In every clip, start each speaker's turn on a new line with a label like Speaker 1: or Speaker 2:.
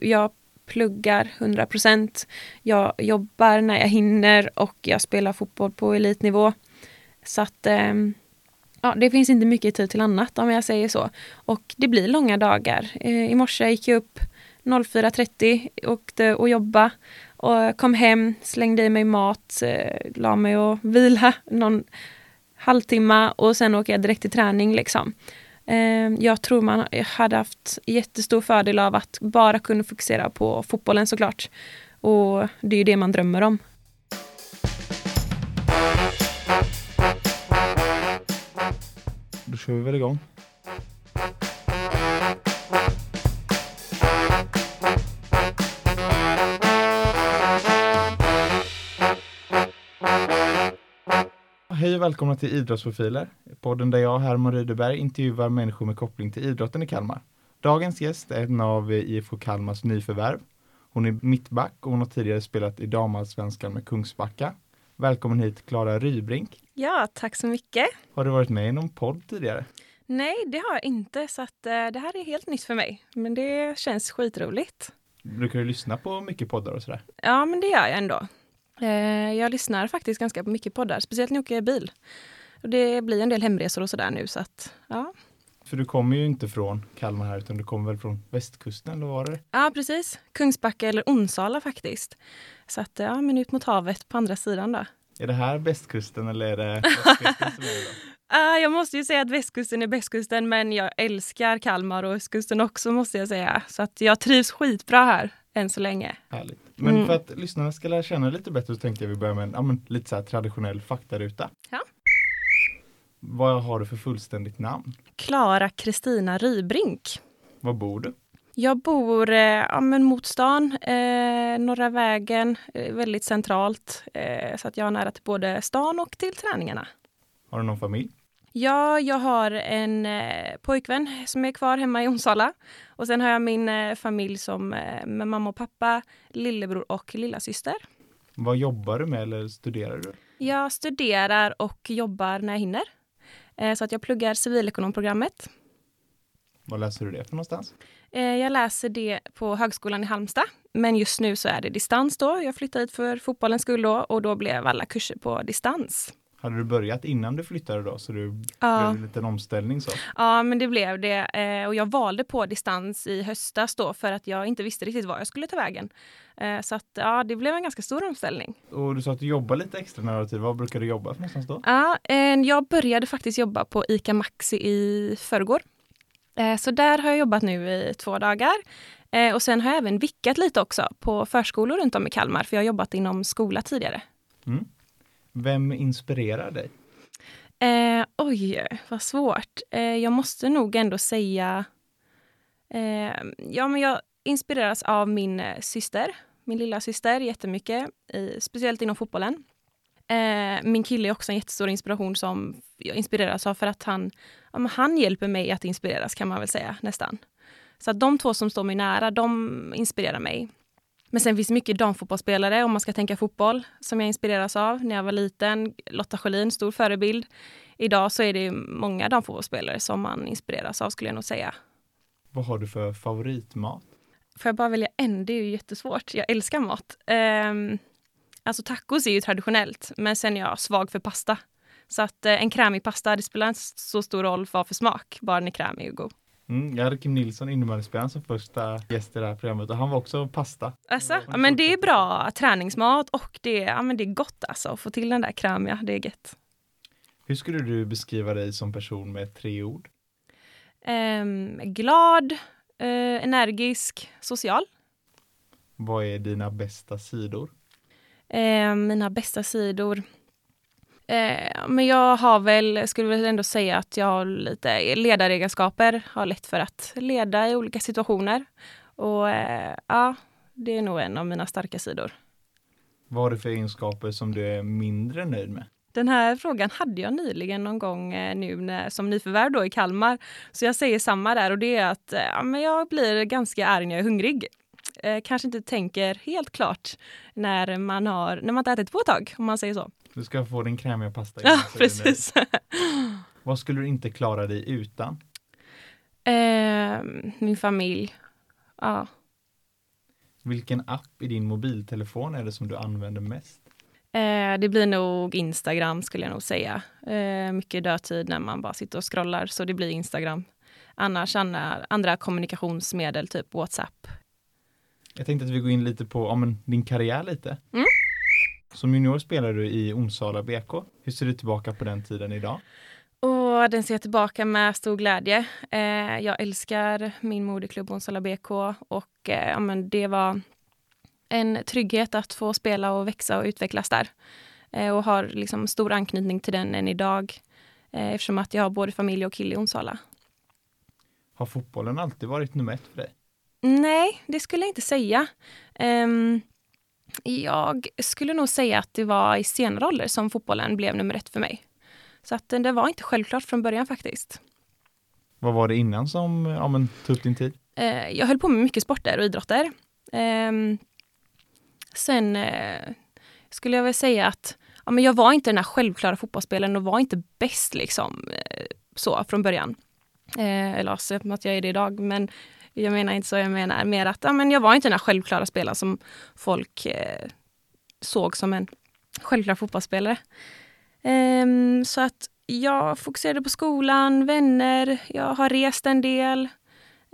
Speaker 1: Jag pluggar 100 procent. Jag jobbar när jag hinner och jag spelar fotboll på elitnivå. Så att eh, ja, det finns inte mycket tid till annat om jag säger så. Och det blir långa dagar. Eh, I morse gick jag upp 04.30, åkte och jobba och kom hem, slängde i mig mat, eh, la mig och vila någon halvtimme och sen åker jag direkt till träning. Liksom. Ehm, jag tror man hade haft jättestor fördel av att bara kunna fokusera på fotbollen såklart. Och det är ju det man drömmer om.
Speaker 2: Då kör vi väl igång. Hej och välkomna till Idrottsprofiler, podden där jag, Herman Rydeberg, intervjuar människor med koppling till idrotten i Kalmar. Dagens gäst är en av IFK Kalmars nyförvärv. Hon är mittback och hon har tidigare spelat i damallsvenskan med Kungsbacka. Välkommen hit Klara Rybrink.
Speaker 1: Ja, tack så mycket.
Speaker 2: Har du varit med i någon podd tidigare?
Speaker 1: Nej, det har jag inte, så att, eh, det här är helt nytt för mig. Men det känns skitroligt.
Speaker 2: Brukar du lyssna på mycket poddar och sådär?
Speaker 1: Ja, men det gör jag ändå. Eh, jag lyssnar faktiskt ganska på mycket poddar, speciellt när jag åker bil. Det blir en del hemresor och sådär nu, så att ja.
Speaker 2: För du kommer ju inte från Kalmar här, utan du kommer väl från västkusten, eller var det?
Speaker 1: Ja, precis. Kungsbacka eller Onsala faktiskt. Så att ja, men ut mot havet på andra sidan då.
Speaker 2: Är det här västkusten eller är det västkusten som är det?
Speaker 1: Uh, jag måste ju säga att västkusten är bästkusten, men jag älskar Kalmar och östkusten också måste jag säga. Så att jag trivs skitbra här än så länge.
Speaker 2: Härligt. Men
Speaker 1: Mm.
Speaker 2: för att lyssnarna ska lära känna lite bättre så tänkte jag vi börjar med en ja, men, lite så här traditionell faktaruta.
Speaker 1: Ja.
Speaker 2: Vad har du för fullständigt namn?
Speaker 1: Klara Kristina Rybrink.
Speaker 2: Var bor du?
Speaker 1: Jag bor eh, ja, men mot stan, eh, Norra vägen, eh, väldigt centralt. Eh, så att jag har nära till både stan och till träningarna.
Speaker 2: Har du någon familj?
Speaker 1: Ja, jag har en eh, pojkvän som är kvar hemma i Onsala. Och sen har jag min eh, familj som eh, med mamma och pappa, lillebror och lilla syster.
Speaker 2: Vad jobbar du med eller studerar du?
Speaker 1: Jag studerar och jobbar när jag hinner. Eh, så att jag pluggar civilekonomprogrammet.
Speaker 2: Vad läser du det för någonstans?
Speaker 1: Eh, jag läser det på Högskolan i Halmstad. Men just nu så är det distans då. Jag flyttade hit för fotbollens skull då och då blev alla kurser på distans.
Speaker 2: Hade du börjat innan du flyttade då? Så du
Speaker 1: Ja.
Speaker 2: blev en liten omställning så?
Speaker 1: Ja, men det blev det. Eh, och jag valde på distans i höstas då för att jag inte visste riktigt var jag skulle ta vägen. Eh, så att ja, det blev en ganska stor omställning.
Speaker 2: Och du sa att du jobbar lite extra nära tid. Vad brukar du jobba för någonstans då?
Speaker 1: Ja, eh, jag började faktiskt jobba på ICA Maxi i förrgår. Så där har jag jobbat nu i två dagar. Och sen har jag även vickat lite också på förskolor runt om i Kalmar, för jag har jobbat inom skola tidigare.
Speaker 2: Mm. Vem inspirerar dig?
Speaker 1: Eh, oj, vad svårt. Eh, jag måste nog ändå säga... Eh, ja, men jag inspireras av min eh, syster, min lilla syster jättemycket, i, speciellt inom fotbollen. Eh, min kille är också en jättestor inspiration som jag inspireras av för att han, ja, men han hjälper mig att inspireras kan man väl säga nästan. Så att de två som står mig nära, de inspirerar mig. Men sen finns det mycket damfotbollsspelare om man ska tänka fotboll som jag inspireras av. När jag var liten, Lotta Schelin, stor förebild. Idag så är det många damfotbollsspelare som man inspireras av skulle jag nog säga.
Speaker 2: Vad har du för favoritmat?
Speaker 1: Får jag bara välja en? Det är ju jättesvårt. Jag älskar mat. Um, alltså tacos är ju traditionellt, men sen är jag svag för pasta. Så att eh, en krämig pasta, det spelar inte så stor roll vad för smak, bara den är krämig och god.
Speaker 2: Mm, jag hade Kim Nilsson, innebandyspelaren, som första gäst i det här programmet och han var också pasta.
Speaker 1: Alltså, ja, men det är bra träningsmat och det, ja, men det är gott alltså. att Få till den där krämiga, det är gött.
Speaker 2: Hur skulle du beskriva dig som person med tre ord?
Speaker 1: Ehm, glad, eh, energisk, social.
Speaker 2: Vad är dina bästa sidor?
Speaker 1: Eh, mina bästa sidor. Eh, men jag har väl, skulle väl ändå säga att jag har lite ledaregenskaper. Har lätt för att leda i olika situationer. Och eh, ja, det är nog en av mina starka sidor.
Speaker 2: Vad har du för egenskaper som du är mindre nöjd med?
Speaker 1: Den här frågan hade jag nyligen någon gång eh, nu när, som nyförvärv då i Kalmar. Så jag säger samma där och det är att eh, ja, men jag blir ganska arg när jag är hungrig. Eh, kanske inte tänker helt klart när man, har, när man inte ätit på ett tag, om man säger så.
Speaker 2: Du ska få din krämiga pasta.
Speaker 1: Ja, precis.
Speaker 2: Vad skulle du inte klara dig utan?
Speaker 1: eh, min familj. Ja.
Speaker 2: Vilken app i din mobiltelefon är det som du använder mest?
Speaker 1: Eh, det blir nog Instagram skulle jag nog säga. Eh, mycket dödtid när man bara sitter och scrollar, så det blir Instagram. Annars andra, andra kommunikationsmedel, typ WhatsApp.
Speaker 2: Jag tänkte att vi går in lite på ja, men, din karriär lite.
Speaker 1: Mm.
Speaker 2: Som junior spelade du i Onsala BK. Hur ser du tillbaka på den tiden idag?
Speaker 1: Och den ser jag tillbaka med stor glädje. Eh, jag älskar min moderklubb Onsala BK och eh, ja, men det var en trygghet att få spela och växa och utvecklas där. Eh, och har liksom stor anknytning till den än idag eh, eftersom att jag har både familj och kille i Onsala.
Speaker 2: Har fotbollen alltid varit nummer ett för dig?
Speaker 1: Nej, det skulle jag inte säga. Um, jag skulle nog säga att det var i senare ålder som fotbollen blev nummer ett för mig. Så att det var inte självklart från början faktiskt.
Speaker 2: Vad var det innan som ja, men, tog upp din tid?
Speaker 1: Uh, jag höll på med mycket sporter och idrotter. Um, sen uh, skulle jag väl säga att ja, men jag var inte den här självklara fotbollsspelaren och var inte bäst liksom så från början. Eh, eller alltså, att jag är det idag, men jag menar inte så. Jag menar mer att ja, men jag var inte den här självklara spelaren som folk eh, såg som en självklar fotbollsspelare. Ehm, så att jag fokuserade på skolan, vänner, jag har rest en del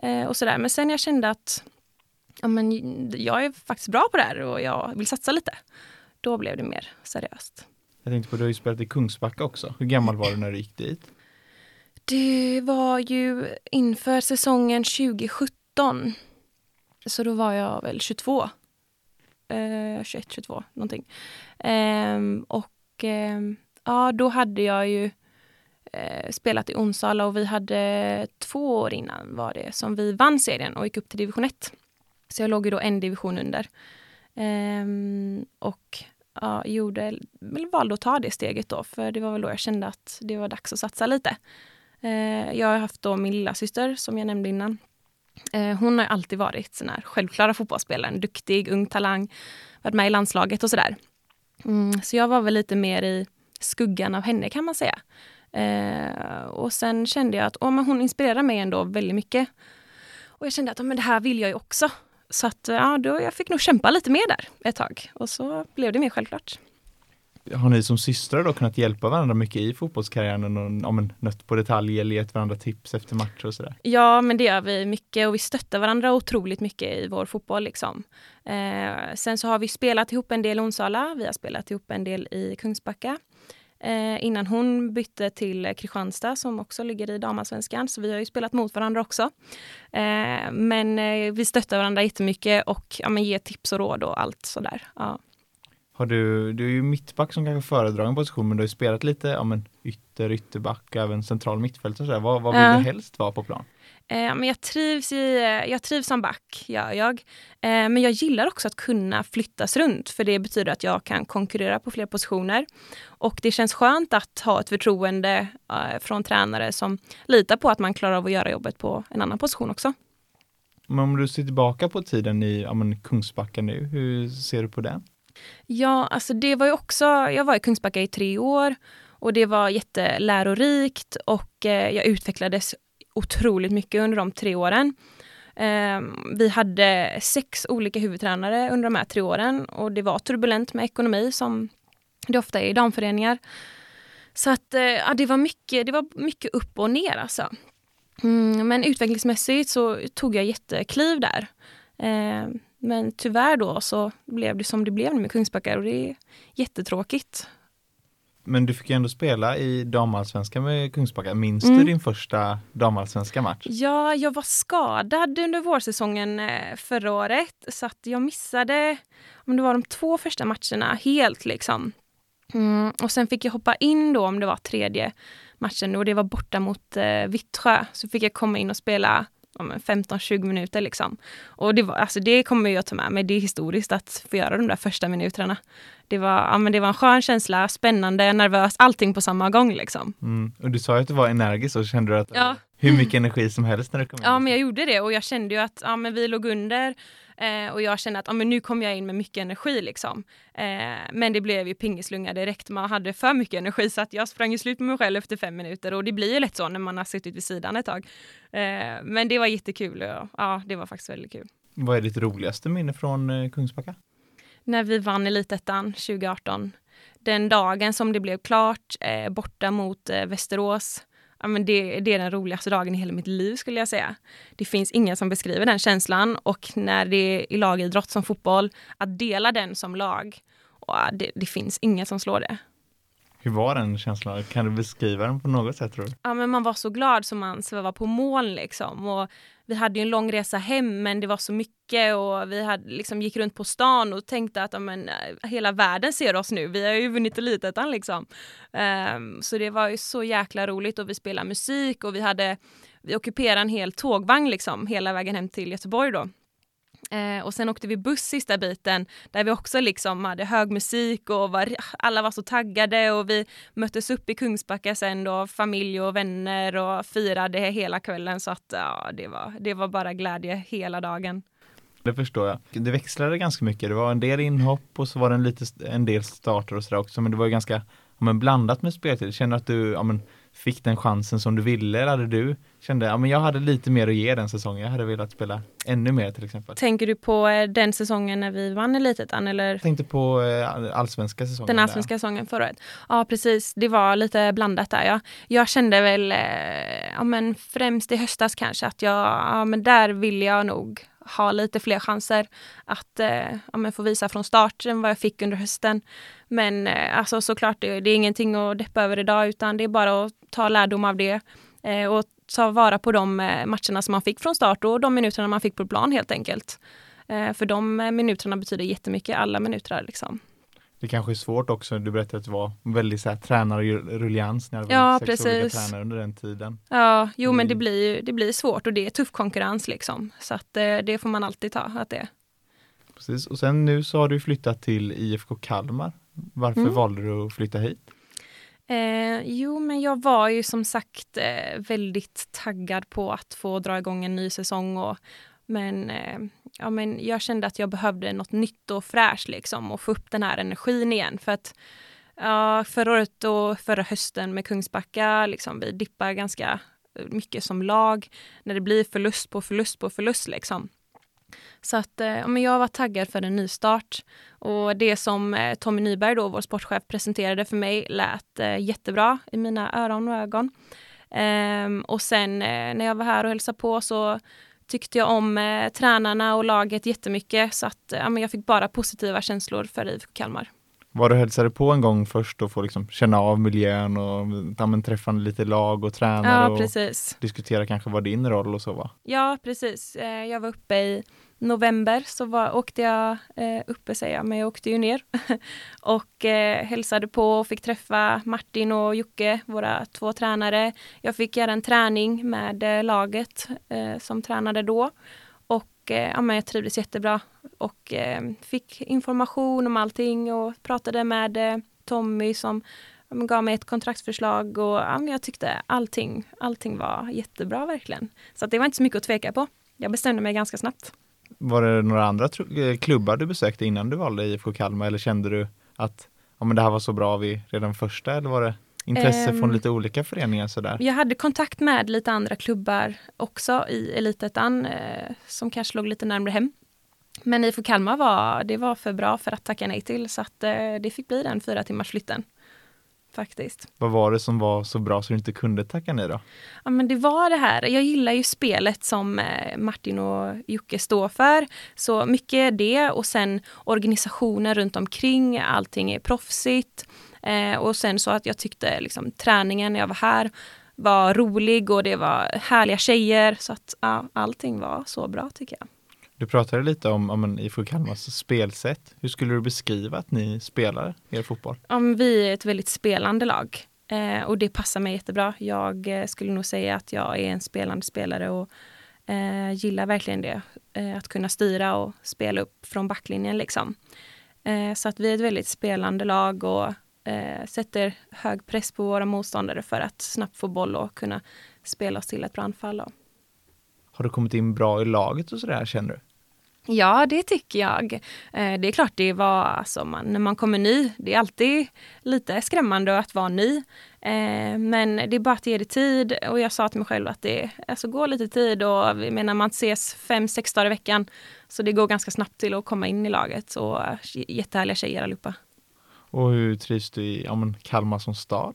Speaker 1: eh, och sådär. Men sen jag kände att ja, men jag är faktiskt bra på det här och jag vill satsa lite. Då blev det mer seriöst.
Speaker 2: Jag tänkte på, du har ju spelat i Kungsbacka också. Hur gammal var du när du gick dit?
Speaker 1: Det var ju inför säsongen 2017. Så då var jag väl 22. Eh, 21, 22 någonting. Eh, och eh, ja, då hade jag ju eh, spelat i Onsala och vi hade två år innan var det som vi vann serien och gick upp till division 1. Så jag låg ju då en division under. Ehm, och ja, gjorde, valde att ta det steget då, för det var väl då jag kände att det var dags att satsa lite. Eh, jag har haft då min lilla syster som jag nämnde innan. Eh, hon har alltid varit sån här självklara fotbollsspelare, en duktig, ung talang, varit med i landslaget och sådär. Mm, så jag var väl lite mer i skuggan av henne kan man säga. Eh, och sen kände jag att oh, men hon inspirerar mig ändå väldigt mycket. Och jag kände att oh, men det här vill jag ju också. Så att eh, ja, då, jag fick nog kämpa lite mer där ett tag. Och så blev det mer självklart
Speaker 2: har ni som systrar då kunnat hjälpa varandra mycket i fotbollskarriären och ja, nött på detaljer eller gett varandra tips efter matcher och sådär?
Speaker 1: Ja, men det gör vi mycket och vi stöttar varandra otroligt mycket i vår fotboll. Liksom. Eh, sen så har vi spelat ihop en del i Onsala, vi har spelat ihop en del i Kungsbacka. Eh, innan hon bytte till Kristianstad som också ligger i damallsvenskan, så vi har ju spelat mot varandra också. Eh, men eh, vi stöttar varandra jättemycket och ja, men ger tips och råd och allt sådär. Ja.
Speaker 2: Har du, du är ju mittback som kanske föredrar en position, men du har ju spelat lite ja, men ytter, ytterback, även central mittfält och sådär. Vad, vad vill ja. du helst vara på plan?
Speaker 1: Eh, men jag, trivs i, jag trivs som back, gör jag. Eh, men jag gillar också att kunna flyttas runt, för det betyder att jag kan konkurrera på fler positioner. Och det känns skönt att ha ett förtroende eh, från tränare som litar på att man klarar av att göra jobbet på en annan position också.
Speaker 2: Men om du ser tillbaka på tiden i ja, Kungsbacka nu, hur ser du på den?
Speaker 1: Ja, alltså det var ju också, jag var i Kungsbacka i tre år och det var jättelärorikt och eh, jag utvecklades otroligt mycket under de tre åren. Eh, vi hade sex olika huvudtränare under de här tre åren och det var turbulent med ekonomi som det ofta är i damföreningar. Så att eh, ja, det, var mycket, det var mycket upp och ner alltså. Mm, men utvecklingsmässigt så tog jag jättekliv där. Ehm, men tyvärr då så blev det som det blev med Kungsbacka och det är jättetråkigt.
Speaker 2: Men du fick ju ändå spela i damallsvenskan med Kungsbacka. Minns mm. du din första damallsvenska match?
Speaker 1: Ja, jag var skadad under vårsäsongen eh, förra året så att jag missade om det var de två första matcherna helt liksom. Mm, och sen fick jag hoppa in då om det var tredje matchen och det var borta mot eh, Vittsjö. Så fick jag komma in och spela 15-20 minuter liksom. Och det, var, alltså det kommer jag ta med mig. Det är historiskt att få göra de där första minuterna. Det var, ja, men det var en skön känsla, spännande, nervös, allting på samma gång liksom.
Speaker 2: Mm. Och du sa ju att du var energisk och kände du att ja. hur mycket energi som helst när du kom in?
Speaker 1: Ja, men jag gjorde det och jag kände ju att ja, men vi låg under Eh, och jag kände att ah, men nu kom jag in med mycket energi. Liksom. Eh, men det blev ju pingislunga direkt. Man hade för mycket energi så att jag sprang i slut med mig själv efter fem minuter. Och det blir ju lätt så när man har suttit vid sidan ett tag. Eh, men det var jättekul och ja, det var faktiskt väldigt kul.
Speaker 2: Vad är ditt roligaste minne från eh, Kungsbacka?
Speaker 1: När vi vann Elitettan 2018. Den dagen som det blev klart, eh, borta mot eh, Västerås. Ja, men det, det är den roligaste dagen i hela mitt liv skulle jag säga. Det finns ingen som beskriver den känslan och när det är i lagidrott som fotboll, att dela den som lag, och det, det finns ingen som slår det.
Speaker 2: Hur var den känslan? Kan du beskriva den på något sätt? Tror du?
Speaker 1: Ja, men man var så glad som man svävade på moln. Liksom. Och vi hade en lång resa hem, men det var så mycket och vi hade, liksom, gick runt på stan och tänkte att amen, eh, hela världen ser oss nu. Vi har ju vunnit Elitettan liksom. Um, så det var ju så jäkla roligt och vi spelade musik och vi hade vi ockuperade en hel tågvagn liksom hela vägen hem till Göteborg då. Eh, och sen åkte vi buss sista biten där vi också liksom hade hög musik och var, alla var så taggade och vi möttes upp i Kungsbacka sen då, familj och vänner och firade hela kvällen så att ja, det var, det var bara glädje hela dagen.
Speaker 2: Det förstår jag. Det växlade ganska mycket. Det var en del inhopp och så var det en, lite, en del starter och sådär också men det var ganska ja, men blandat med speltid. Känner att du ja, men, fick den chansen som du ville eller hade du kände, ja men jag hade lite mer att ge den säsongen. Jag hade velat spela ännu mer till exempel.
Speaker 1: Tänker du på eh, den säsongen när vi vann Elitettan eller? Jag
Speaker 2: tänkte på eh, allsvenska säsongen.
Speaker 1: Den allsvenska där. säsongen förra året. Ja precis, det var lite blandat där ja. Jag kände väl, eh, ja men främst i höstas kanske att jag, ja men där vill jag nog ha lite fler chanser att ja, få visa från start än vad jag fick under hösten. Men eh, alltså såklart, det, det, är ingenting att deppa över idag utan det är bara att ta lärdom av det eh, och ta vara på de eh, matcherna som man fick från start och de minuterna man fick på plan helt enkelt. För de minuterna betyder jättemycket, alla minuter liksom.
Speaker 2: Det kanske är svårt också, du berättade att det var väldigt så här, tränarrullians när det var
Speaker 1: ja,
Speaker 2: sex
Speaker 1: precis.
Speaker 2: olika tränare under den tiden.
Speaker 1: Ja, jo mm. men det blir, det blir svårt och det är tuff konkurrens liksom. Så att det får man alltid ta, att det
Speaker 2: Precis, och sen nu så har du flyttat till IFK Kalmar. Varför mm. valde du att flytta hit?
Speaker 1: Eh, jo, men jag var ju som sagt eh, väldigt taggad på att få dra igång en ny säsong och men, eh, ja, men jag kände att jag behövde något nytt och fräscht liksom och få upp den här energin igen. För att ja, förra året och förra hösten med Kungsbacka, liksom, vi dippar ganska mycket som lag när det blir förlust på förlust på förlust. Liksom. Så att, eh, men jag var taggad för en nystart. Och det som eh, Tommy Nyberg, då, vår sportchef, presenterade för mig lät eh, jättebra i mina öron och ögon. Ehm, och sen eh, när jag var här och hälsade på så tyckte jag om eh, tränarna och laget jättemycket så att eh, jag fick bara positiva känslor för IFK Kalmar.
Speaker 2: Var du hälsade på en gång först och få liksom känna av miljön och ja, träffa lite lag och tränare
Speaker 1: ja,
Speaker 2: och diskutera kanske vad din roll och så var?
Speaker 1: Ja, precis. Eh, jag var uppe i november så var, åkte jag eh, uppe, säger jag, men jag åkte ju ner och eh, hälsade på och fick träffa Martin och Jocke, våra två tränare. Jag fick göra en träning med eh, laget eh, som tränade då och eh, ja, men jag trivdes jättebra och eh, fick information om allting och pratade med eh, Tommy som gav mig ett kontraktsförslag och ja, jag tyckte allting, allting var jättebra verkligen. Så det var inte så mycket att tveka på. Jag bestämde mig ganska snabbt.
Speaker 2: Var det några andra eh, klubbar du besökte innan du valde IFK Kalmar eller kände du att ja, men det här var så bra vid redan första eller var det intresse um, från lite olika föreningar sådär?
Speaker 1: Jag hade kontakt med lite andra klubbar också i Elitettan eh, som kanske låg lite närmare hem. Men IFK Kalmar var, det var för bra för att tacka nej till så att eh, det fick bli den fyra timmars flytten faktiskt.
Speaker 2: Vad var det som var så bra så du inte kunde tacka nej då?
Speaker 1: Ja men det var det här, jag gillar ju spelet som eh, Martin och Jocke står för. Så mycket det och sen organisationen runt omkring, allting är proffsigt. Eh, och sen så att jag tyckte liksom träningen när jag var här var rolig och det var härliga tjejer. Så att ja, allting var så bra tycker jag.
Speaker 2: Du pratade lite om, om IFK Kalmars spelsätt. Hur skulle du beskriva att ni spelar er fotboll?
Speaker 1: Om vi är ett väldigt spelande lag eh, och det passar mig jättebra. Jag eh, skulle nog säga att jag är en spelande spelare och eh, gillar verkligen det. Eh, att kunna styra och spela upp från backlinjen liksom. Eh, så att vi är ett väldigt spelande lag och eh, sätter hög press på våra motståndare för att snabbt få boll och kunna spela oss till ett bra anfall.
Speaker 2: Har du kommit in bra i laget och sådär känner du?
Speaker 1: Ja, det tycker jag. Eh, det är klart det var, alltså man, när man kommer ny, det är alltid lite skrämmande att vara ny. Eh, men det är bara att ge det tid och jag sa till mig själv att det alltså, går lite tid och jag menar man ses fem, sex dagar i veckan. Så det går ganska snabbt till att komma in i laget och jättehärliga tjejer allihopa.
Speaker 2: Och hur trivs du i ja, Kalmar som stad?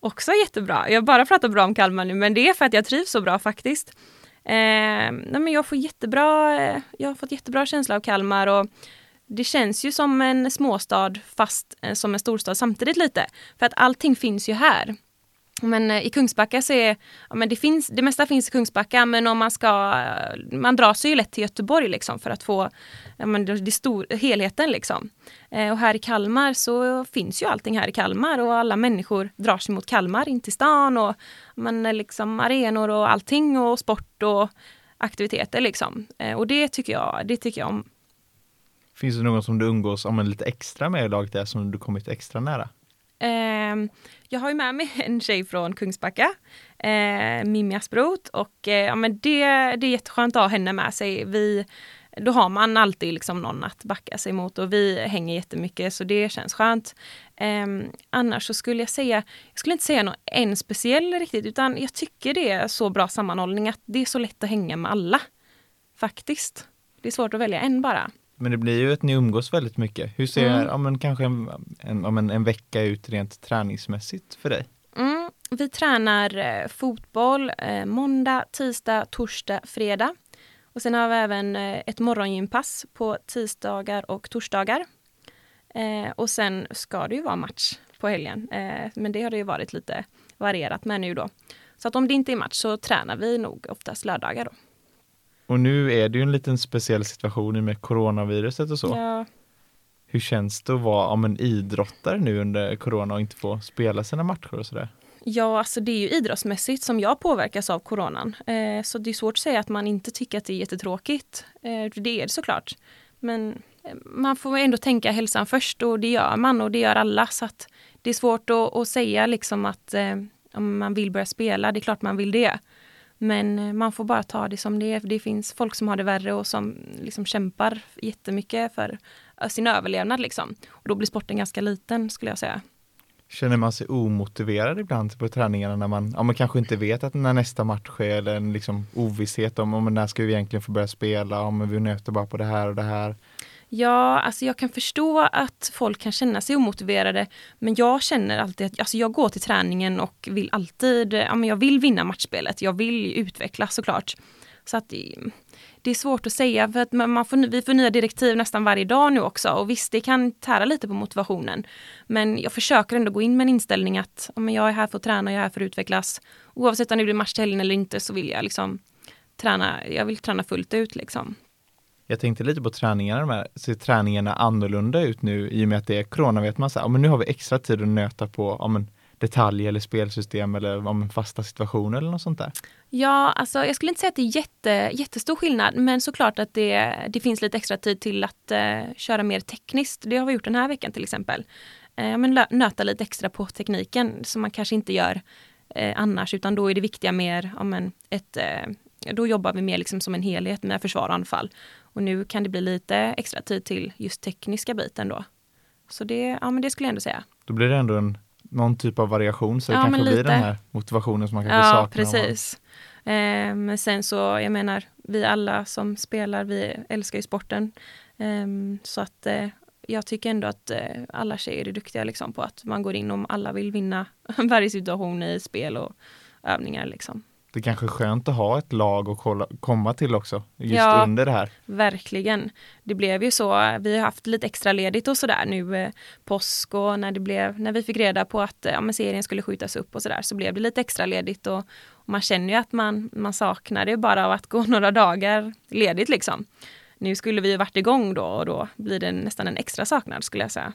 Speaker 1: Också jättebra. Jag bara pratar bra om Kalmar nu men det är för att jag trivs så bra faktiskt. Eh, nej, men jag, får jättebra, eh, jag har fått jättebra känsla av Kalmar och det känns ju som en småstad fast eh, som en storstad samtidigt lite. För att allting finns ju här. Men eh, i Kungsbacka så är, ja, men det, finns, det mesta finns i Kungsbacka men om man ska, eh, man drar sig ju lätt till Göteborg liksom för att få ja, men det, det stor, helheten liksom. Eh, och här i Kalmar så finns ju allting här i Kalmar och alla människor drar sig mot Kalmar in till stan och men, är liksom arenor och allting och sport och aktiviteter liksom. Eh, och det tycker jag, det tycker jag om.
Speaker 2: Finns det någon som du umgås ja, lite extra med i laget där som du kommit extra nära?
Speaker 1: Eh, jag har ju med mig en tjej från Kungsbacka, eh, Mimmi Asproth och eh, ja, men det, det är jätteskönt att ha henne med sig. Vi, då har man alltid liksom någon att backa sig mot och vi hänger jättemycket så det känns skönt. Eh, annars så skulle jag säga, jag skulle inte säga någon, en speciell riktigt utan jag tycker det är så bra sammanhållning att det är så lätt att hänga med alla. Faktiskt. Det är svårt att välja en bara.
Speaker 2: Men det blir ju att ni umgås väldigt mycket. Hur ser mm. ja, men kanske en, en, en, en vecka ut rent träningsmässigt för dig?
Speaker 1: Mm. Vi tränar eh, fotboll eh, måndag, tisdag, torsdag, fredag. Och sen har vi även eh, ett morgongympass på tisdagar och torsdagar. Eh, och sen ska det ju vara match på helgen. Eh, men det har det ju varit lite varierat med nu då. Så att om det inte är match så tränar vi nog oftast lördagar då.
Speaker 2: Och nu är det ju en liten speciell situation med coronaviruset och så.
Speaker 1: Ja.
Speaker 2: Hur känns det att vara ja, en idrottare nu under corona och inte få spela sina matcher och sådär?
Speaker 1: Ja, alltså det är ju idrottsmässigt som jag påverkas av coronan. Eh, så det är svårt att säga att man inte tycker att det är jättetråkigt. Eh, det är det såklart. Men eh, man får ändå tänka hälsan först och det gör man och det gör alla. Så att det är svårt att, att säga liksom att eh, om man vill börja spela, det är klart man vill det. Men eh, man får bara ta det som det är. Det finns folk som har det värre och som liksom kämpar jättemycket för eh, sin överlevnad. Liksom. Och då blir sporten ganska liten skulle jag säga.
Speaker 2: Känner man sig omotiverad ibland på träningarna när man, ja, man kanske inte vet att när nästa match är eller en liksom ovisshet om, om när ska vi egentligen få börja spela, om vi nöter bara på det här och det här.
Speaker 1: Ja, alltså jag kan förstå att folk kan känna sig omotiverade. Men jag känner alltid att alltså jag går till träningen och vill alltid, ja men jag vill vinna matchspelet. Jag vill utvecklas såklart. Så att eh, det är svårt att säga för att man får, vi får nya direktiv nästan varje dag nu också och visst det kan tära lite på motivationen. Men jag försöker ändå gå in med en inställning att ja, men jag är här för att träna, jag är här för att utvecklas. Oavsett om det blir match till helgen eller inte så vill jag liksom träna, jag vill träna fullt ut liksom.
Speaker 2: Jag tänkte lite på träningarna, de här, ser träningarna annorlunda ut nu i och med att det är corona? Vet man så här, ja, men nu har vi extra tid att nöta på ja, men, detaljer eller spelsystem eller ja, men, fasta situationer eller något sånt där?
Speaker 1: Ja, alltså jag skulle inte säga att det är jätte, jättestor skillnad, men såklart att det, det finns lite extra tid till att uh, köra mer tekniskt. Det har vi gjort den här veckan till exempel. Uh, men nöta lite extra på tekniken som man kanske inte gör uh, annars, utan då är det viktiga mer, ja, men ett, då jobbar vi mer liksom som en helhet med försvar och anfall. Och nu kan det bli lite extra tid till just tekniska biten då. Så det, ja, men det skulle jag ändå säga.
Speaker 2: Då blir det ändå en, någon typ av variation så det ja, kanske blir den här motivationen som man kanske ja, saknar.
Speaker 1: Precis. Men sen så, jag menar, vi alla som spelar, vi älskar ju sporten. Eh, så att eh, jag tycker ändå att eh, alla tjejer är duktiga liksom, på att man går in om alla vill vinna varje situation i spel och övningar. Liksom
Speaker 2: det kanske är skönt att ha ett lag att kolla, komma till också, just ja, under det här.
Speaker 1: Verkligen. Det blev ju så, vi har haft lite extra ledigt och sådär nu eh, påsk och när det blev, när vi fick reda på att eh, ja, serien skulle skjutas upp och sådär så blev det lite extra ledigt och, och man känner ju att man, man saknar det bara av att gå några dagar ledigt liksom. Nu skulle vi ju varit igång då och då blir det nästan en extra saknad skulle jag säga.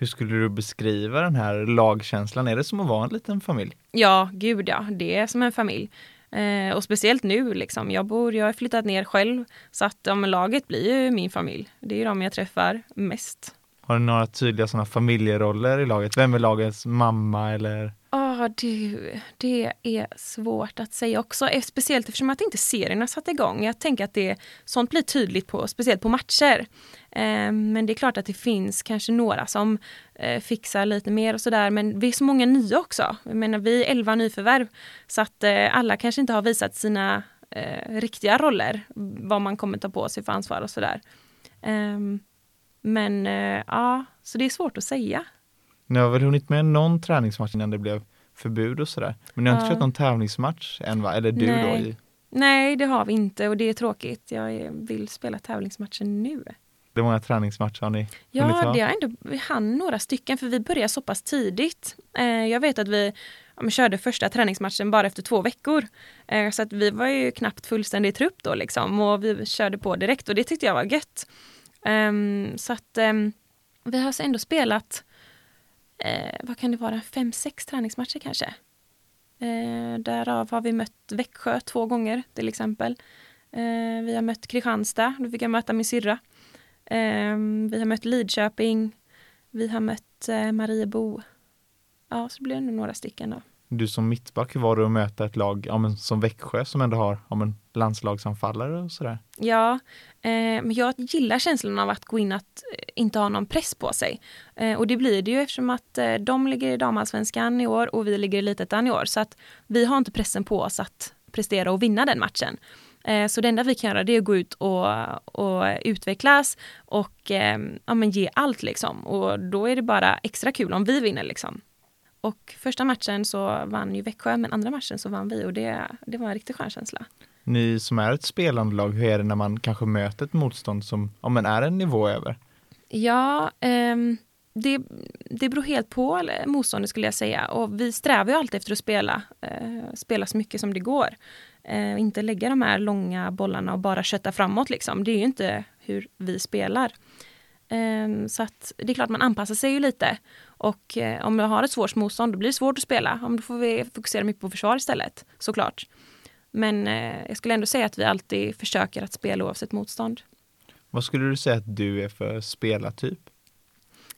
Speaker 2: Hur skulle du beskriva den här lagkänslan? Är det som att vara en liten familj?
Speaker 1: Ja, gud ja, det är som en familj. Eh, och speciellt nu, liksom. jag, bor, jag har flyttat ner själv. Så att ja, laget blir ju min familj. Det är de jag träffar mest.
Speaker 2: Har du några tydliga sådana familjeroller i laget? Vem är lagets mamma eller?
Speaker 1: Ja, Ja, du, det är svårt att säga också. Speciellt eftersom att inte serien har satt igång. Jag tänker att det, sånt blir tydligt på, speciellt på matcher. Eh, men det är klart att det finns kanske några som eh, fixar lite mer och sådär. Men vi är så många nya också. Jag menar, vi är elva nyförvärv. Så att eh, alla kanske inte har visat sina eh, riktiga roller. Vad man kommer ta på sig för ansvar och sådär. Ehm, men eh, ja, så det är svårt att säga.
Speaker 2: Ni har väl hunnit med någon träningsmatch innan det blev förbud och sådär. Men ni har inte kört någon tävlingsmatch än va? Eller du
Speaker 1: Nej.
Speaker 2: då? I,
Speaker 1: Nej, det har vi inte och det är tråkigt. Jag vill spela tävlingsmatchen nu.
Speaker 2: hur många träningsmatcher har ni
Speaker 1: Ja,
Speaker 2: ha?
Speaker 1: det har ändå, vi hann några stycken för vi började så pass tidigt. Eh, jag vet att vi ja, körde första träningsmatchen bara efter två veckor. Eh, så att vi var ju knappt fullständig trupp då liksom och vi körde på direkt och det tyckte jag var gött. Ehm, så att ehm, vi har ändå spelat, eh, vad kan det vara, fem, sex träningsmatcher kanske. Eh, därav har vi mött Växjö två gånger till exempel. Eh, vi har mött Kristianstad, då fick jag möta min syrra. Eh, vi har mött Lidköping. Vi har mött eh, Mariebo. Ja, så blir det nog några stycken då.
Speaker 2: Du som mittback, hur var det att möta ett lag ja, men, som Växjö som ändå har ja, men, landslagsanfallare och sådär?
Speaker 1: Ja, eh, men jag gillar känslan av att gå in att eh, inte ha någon press på sig. Eh, och det blir det ju eftersom att eh, de ligger i damallsvenskan i år och vi ligger i elitettan i år. Så att vi har inte pressen på oss att prestera och vinna den matchen. Eh, så det enda vi kan göra det är att gå ut och, och utvecklas och eh, ja, men ge allt liksom. Och då är det bara extra kul om vi vinner liksom. Och första matchen så vann ju Växjö, men andra matchen så vann vi och det, det var en riktigt skön känsla.
Speaker 2: Ni som är ett spelande lag, hur är det när man kanske möter ett motstånd som ja, men är en nivå över?
Speaker 1: Ja, ehm, det, det beror helt på motståndet skulle jag säga. Och vi strävar ju alltid efter att spela, eh, spela så mycket som det går. Eh, inte lägga de här långa bollarna och bara kötta framåt liksom. Det är ju inte hur vi spelar. Ehm, så att det är klart man anpassar sig ju lite. Och eh, om jag har ett svårt motstånd då blir det svårt att spela. Om då får vi fokusera mycket på försvar istället, såklart. Men eh, jag skulle ändå säga att vi alltid försöker att spela oavsett motstånd.
Speaker 2: Vad skulle du säga att du är för spelartyp?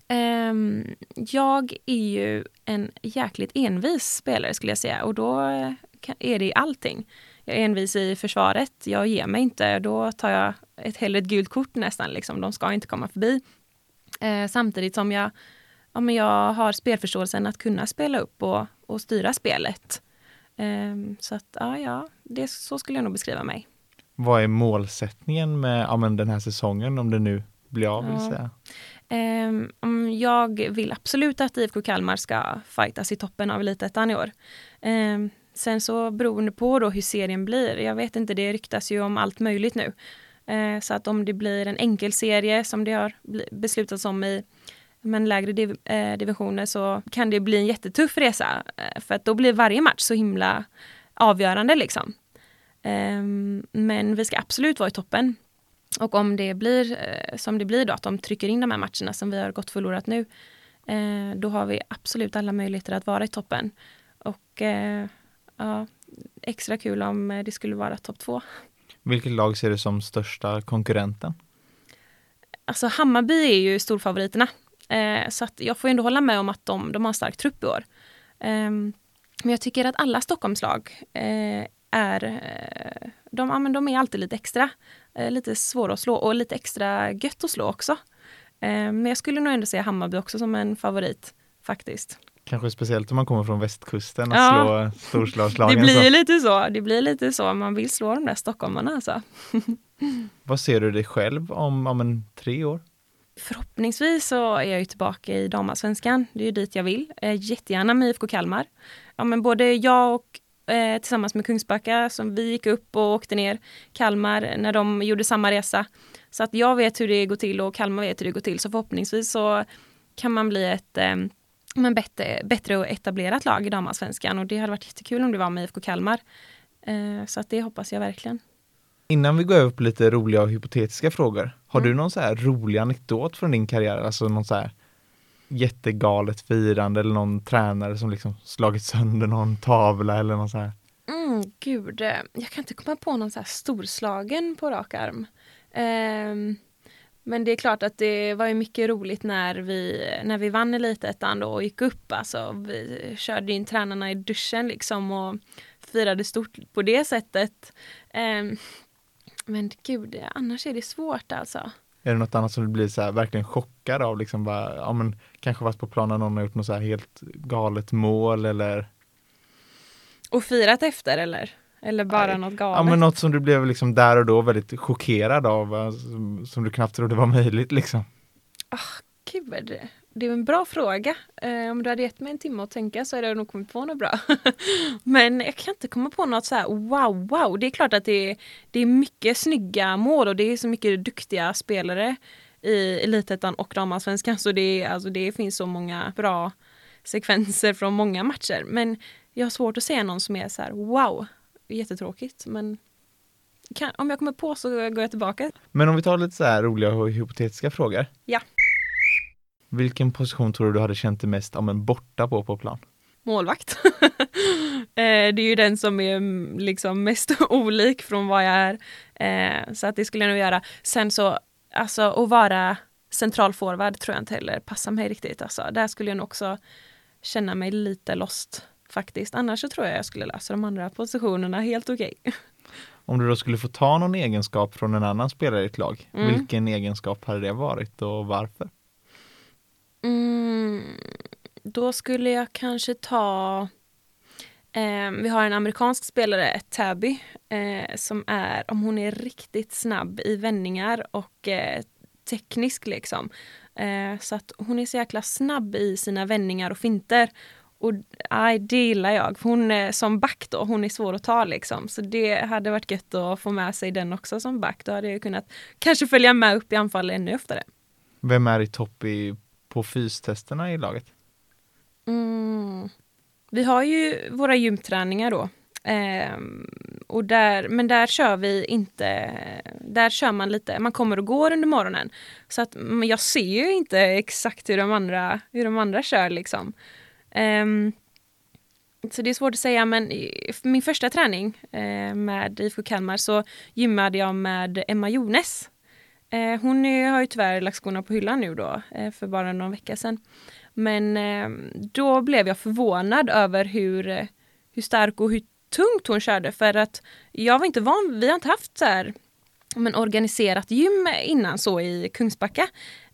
Speaker 1: Ehm, jag är ju en jäkligt envis spelare skulle jag säga och då eh, kan- är det i allting. Jag är envis i försvaret, jag ger mig inte, då tar jag ett hellre ett gult kort nästan, liksom. de ska inte komma förbi. Eh, samtidigt som jag, ja, men jag har spelförståelsen att kunna spela upp och, och styra spelet. Ehm, så att, ja, ja det, så skulle jag nog beskriva mig.
Speaker 2: Vad är målsättningen med ja, men den här säsongen om det nu blir av? Vill
Speaker 1: Ja.
Speaker 2: säga?
Speaker 1: Mm, jag vill absolut att IFK Kalmar ska fightas i toppen av Elitettan i år. Ehm, sen så beroende på då hur serien blir, jag vet inte, det ryktas ju om allt möjligt nu. Ehm, så att om det blir en enkel serie som det har beslutats om i men lägre div- eh, divisioner så kan det bli en jättetuff resa. Eh, för att då blir varje match så himla avgörande liksom. Ehm, men vi ska absolut vara i toppen. Och om det blir eh, som det blir då, att de trycker in de här matcherna som vi har gått förlorat nu, eh, då har vi absolut alla möjligheter att vara i toppen. Och eh, ja, extra kul om eh, det skulle vara topp två.
Speaker 2: Vilket lag ser du som största konkurrenten?
Speaker 1: Alltså Hammarby är ju storfavoriterna. Eh, så att jag får ändå hålla med om att de, de har en stark trupp i år. Ehm, men jag tycker att alla Stockholmslag eh, är, eh, de, ja, men de är alltid lite extra. Eh, lite svåra att slå och lite extra gött att slå också. Eh, men jag skulle nog ändå säga Hammarby också som en favorit faktiskt.
Speaker 2: Kanske speciellt om man kommer från västkusten och
Speaker 1: Ja.
Speaker 2: slå storslagslagen.
Speaker 1: Det blir
Speaker 2: så.
Speaker 1: lite så. Det blir lite så. Man vill slå de där stockholmarna alltså.
Speaker 2: Vad ser du dig själv om, om en tre år?
Speaker 1: Förhoppningsvis så är jag ju tillbaka i damallsvenskan. Det är ju dit jag vill. Eh, jättegärna med IFK Kalmar. Ja, men både jag och eh, tillsammans med Kungsbacka som vi gick upp och åkte ner Kalmar när de gjorde samma resa. Så att jag vet hur det går till och Kalmar vet hur det går till. Så förhoppningsvis så kan man bli ett eh, men bättre, bättre och etablerat lag i damallsvenskan och det hade varit jättekul om det var med IFK Kalmar. Eh, så att det hoppas jag verkligen.
Speaker 2: Innan vi går över på lite roliga och hypotetiska frågor. Har
Speaker 1: Mm.
Speaker 2: du någon så här rolig anekdot från din karriär? Alltså någon så här jättegalet firande eller någon tränare som liksom slagit sönder någon tavla eller någon så här.
Speaker 1: Mm, gud, eh, jag kan inte komma på någon så här storslagen på rak arm. Ehm, men det är klart att det var ju mycket roligt när vi, när vi vann Elitettan då och gick upp. Alltså, vi körde in tränarna i duschen liksom och firade stort på det sättet. Ehm, men gud, annars är det svårt alltså.
Speaker 2: Är det något annat som du blir så här, verkligen chockad av? Liksom bara, ja, men, kanske varit på planen någon har gjort något så här helt galet mål eller?
Speaker 1: Och firat efter eller? Eller bara
Speaker 2: Nej.
Speaker 1: något galet?
Speaker 2: Ja men något som du blev liksom där och då väldigt chockerad av, som, som du knappt trodde var möjligt liksom.
Speaker 1: Gud, det är en bra fråga. Eh, om du hade gett mig en timme att tänka så hade jag nog kommit på något bra. Men jag kan inte komma på något så här wow, wow. Det är klart att det är, det är mycket snygga mål och det är så mycket duktiga spelare i Elitettan och damallsvenskan så det, är, alltså, det finns så många bra sekvenser från många matcher. Men jag har svårt att säga någon som är så här wow, jättetråkigt. Men kan, om jag kommer på så går jag tillbaka.
Speaker 2: Men om vi tar lite så här roliga och hypotetiska frågor.
Speaker 1: Ja.
Speaker 2: Vilken position tror du du hade känt dig mest om en borta på på plan?
Speaker 1: målvakt. Eh, det är ju den som är mm, liksom mest olik från vad jag är. Eh, så att det skulle jag nog göra. Sen så, alltså att vara central forward tror jag inte heller passar mig riktigt. Alltså, där skulle jag nog också känna mig lite lost faktiskt. Annars så tror jag jag skulle lösa de andra positionerna helt okej.
Speaker 2: Om du då skulle få ta någon egenskap från en annan spelare i ett lag,
Speaker 1: Mm.
Speaker 2: vilken egenskap hade det varit och varför?
Speaker 1: Mm, då skulle jag kanske ta eh, vi har en amerikansk spelare, Tabby, eh, som är, om hon är riktigt snabb i vändningar och eh, teknisk liksom. Eh, så att hon är så jäkla snabb i sina vändningar och finter. Och aj, det gillar jag. Hon är som back då, hon är svår att ta liksom. Så det hade varit gött att få med sig den också som back. Då hade jag kunnat kanske följa med upp i anfall ännu oftare.
Speaker 2: Vem är i topp i, på fystesterna i laget?
Speaker 1: Mm. Vi har ju våra gymträningar då. Ehm, och där, men där kör vi inte, där kör man lite, man kommer och går under morgonen. Så att men jag ser ju inte exakt hur de andra, hur de andra kör liksom. Ehm, så det är svårt att säga men min första träning eh, med IFK Kalmar så gymmade jag med Emma Jones. Eh, hon är, har ju tyvärr lagt skorna på hyllan nu då eh, för bara någon vecka sedan. Men eh, då blev jag förvånad över hur, eh, hur stark och hur tungt hon körde för att jag var inte van, vi har inte haft så här men organiserat gym innan så i Kungsbacka.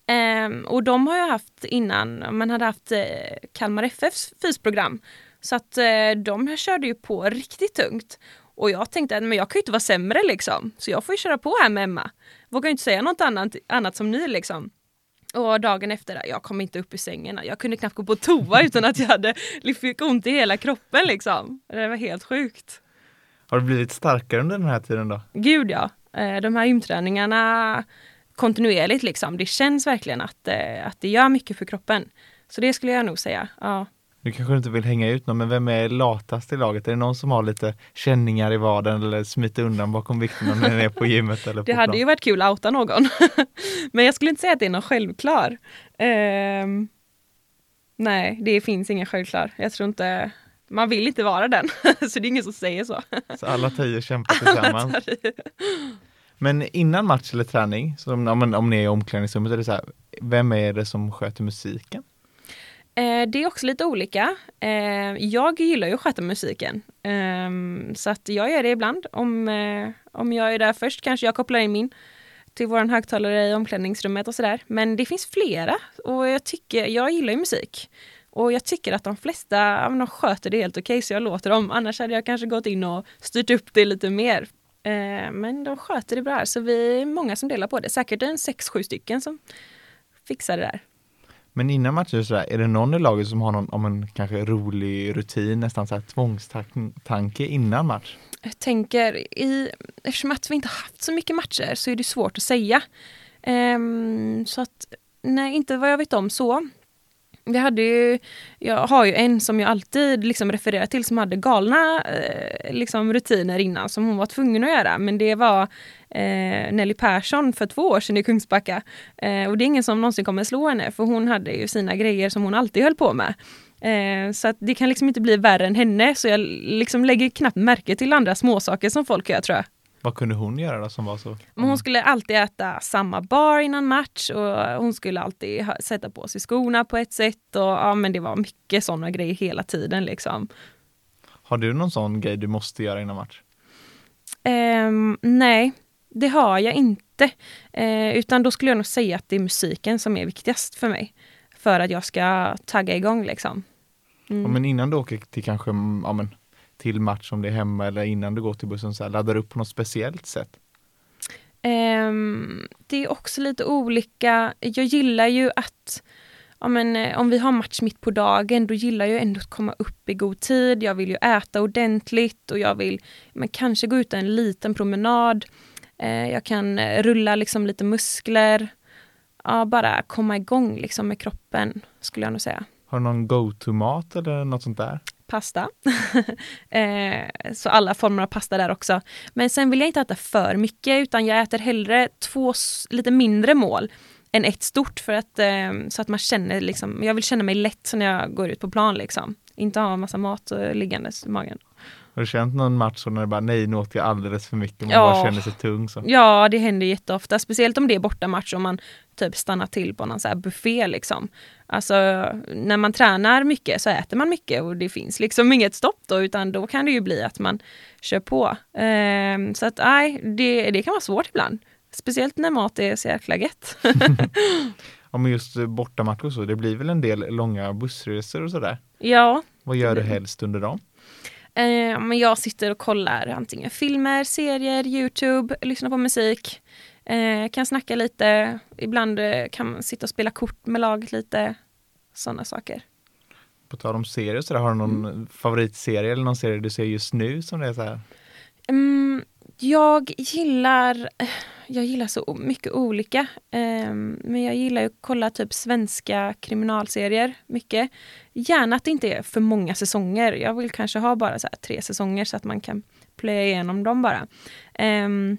Speaker 1: Ehm, och de har jag haft innan, man hade haft eh, Kalmar FFs fysprogram. Så att eh, de körde ju på riktigt tungt. Och jag tänkte att men jag kan ju inte vara sämre liksom. Så jag får ju köra på här med Emma. Vågar inte säga något annat, annat som ni liksom. Och dagen efter, jag kom inte upp ur sängen. Jag kunde knappt gå på toa utan att jag hade fick ont i hela kroppen liksom. Det var helt sjukt.
Speaker 2: Har du blivit starkare under den här tiden då?
Speaker 1: Gud ja. Eh, De här gymträningarna kontinuerligt liksom. Det känns verkligen att, eh, att det gör mycket för kroppen. Så det skulle jag nog säga. Ja.
Speaker 2: Nu kanske du inte vill hänga ut någon, men vem är latast i laget? Är det någon som har lite känningar i vaden eller smiter undan bakom vikten när den är på gymmet eller på
Speaker 1: Det hade
Speaker 2: plan?
Speaker 1: ju varit kul att outa någon. Men jag skulle inte säga att det är någon självklar. Ehm, nej, det finns ingen självklar. Jag tror inte, man vill inte vara den. så det är ingen som säger så.
Speaker 2: Så alla tio kämpar tillsammans. Men innan match eller träning, så om, om, om ni är i omklädningsrummet, är det så här, vem är det som sköter musiken?
Speaker 1: Eh, det är också lite olika. Eh, jag gillar ju att sköta musiken. Eh, så att jag gör det ibland. Om, eh, om jag är där först kanske jag kopplar in min till vår högtalare i omklädningsrummet och sådär. Men det finns flera och jag tycker, jag gillar ju musik. Och jag tycker att de flesta, de sköter det helt okej så jag låter dem. Annars hade jag kanske gått in och styrt upp det lite mer. Eh, men de sköter det bra så vi är många som delar på det. Säkert en sex, sju stycken som fixar det där.
Speaker 2: Men innan matcher så där, är det någon i laget som har någon, om en kanske rolig rutin, nästan så här tvångstanke innan match?
Speaker 1: Jag tänker, i, eftersom att vi inte haft så mycket matcher så är det svårt att säga. Um, så att, nej, inte vad jag vet om så. Vi hade ju, jag har ju en som jag alltid liksom refererar till som hade galna eh, liksom rutiner innan som hon var tvungen att göra. Men det var eh, Nelly Persson för två år sedan i Kungsbacka. Eh, och det är ingen som någonsin kommer slå henne för hon hade ju sina grejer som hon alltid höll på med. Eh, så att det kan liksom inte bli värre än henne så jag liksom lägger knappt märke till andra småsaker som folk gör tror jag.
Speaker 2: Vad kunde hon göra då som var så?
Speaker 1: Men hon skulle alltid äta samma bar innan match och hon skulle alltid sätta på sig skorna på ett sätt och ja men det var mycket sådana grejer hela tiden liksom.
Speaker 2: Har du någon sån grej du måste göra innan match?
Speaker 1: Ehm, nej, det har jag inte. Eh, utan då skulle jag nog säga att det är musiken som är viktigast för mig. För att jag ska tagga igång liksom.
Speaker 2: Mm. Ja, men innan du åker till kanske, ja, men, till match om det är hemma eller innan du går till bussen, så här, laddar du upp på något speciellt sätt?
Speaker 1: Um, det är också lite olika. Jag gillar ju att ja, men, eh, om vi har match mitt på dagen, då gillar jag ändå att komma upp i god tid. Jag vill ju äta ordentligt och jag vill men, kanske gå ut en liten promenad. Eh, jag kan eh, rulla liksom lite muskler. Ja, bara komma igång liksom med kroppen, skulle jag nog säga.
Speaker 2: Har du någon go-to-mat eller något sånt där?
Speaker 1: Pasta. eh, så alla former av pasta där också. Men sen vill jag inte äta för mycket utan jag äter hellre två lite mindre mål än ett stort för att eh, så att man känner liksom, jag vill känna mig lätt när jag går ut på plan liksom. Inte ha en massa mat liggandes i magen.
Speaker 2: Har du känt någon match när det bara nej nu åt jag alldeles för mycket, man ja. bara känner sig tung? Så.
Speaker 1: Ja det händer jätteofta, speciellt om det är bortamatch och man typ stannar till på någon så här buffé liksom. Alltså när man tränar mycket så äter man mycket och det finns liksom inget stopp då utan då kan det ju bli att man kör på. Eh, så att nej, det, det kan vara svårt ibland. Speciellt när mat är så jäkla gött.
Speaker 2: ja men just bortamatch och så, det blir väl en del långa bussresor och sådär?
Speaker 1: Ja.
Speaker 2: Vad gör du helst under dem?
Speaker 1: Eh, men jag sitter och kollar antingen filmer, serier, Youtube, lyssnar på musik. Eh, kan snacka lite, ibland eh, kan man sitta och spela kort med laget lite. Sådana saker.
Speaker 2: På tal om serier, så där, har du någon mm. favoritserie eller någon serie du ser just nu som det är så här?
Speaker 1: Mm, jag gillar, jag gillar så mycket olika. Um, men jag gillar att kolla typ svenska kriminalserier mycket. Gärna att det inte är för många säsonger. Jag vill kanske ha bara så tre säsonger så att man kan plöja igenom dem bara. Um,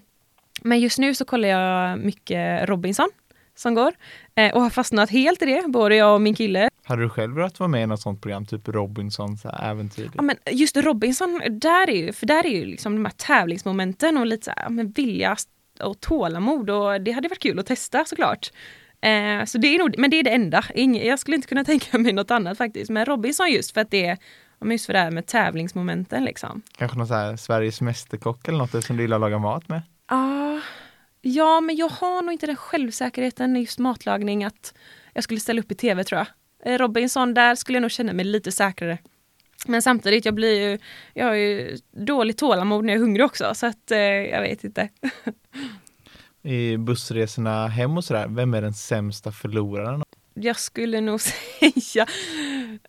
Speaker 1: men just nu så kollar jag mycket Robinson som går eh, och har fastnat helt i det, både jag och min kille.
Speaker 2: Hade du själv velat vara med i något sånt program, typ Robinson, så äventyr?
Speaker 1: Ja men just Robinson, där är ju, för där är ju liksom de här tävlingsmomenten och lite så här, men vilja och tålamod och det hade varit kul att testa såklart. Eh, så det är nog, men det är det enda, Inge, jag skulle inte kunna tänka mig något annat faktiskt. Men Robinson just för att det är just för det här med tävlingsmomenten liksom.
Speaker 2: Kanske någon så här Sveriges Mästerkock eller något som du gillar att laga mat med?
Speaker 1: Ah, ja, men jag har nog inte den självsäkerheten i just matlagning att jag skulle ställa upp i tv tror jag. Eh, Robinson, där skulle jag nog känna mig lite säkrare. Men samtidigt, jag blir ju, jag har ju dåligt tålamod när jag är hungrig också, så att eh, jag vet inte.
Speaker 2: I bussresorna hem och sådär, vem är den sämsta förloraren?
Speaker 1: Jag skulle nog säga,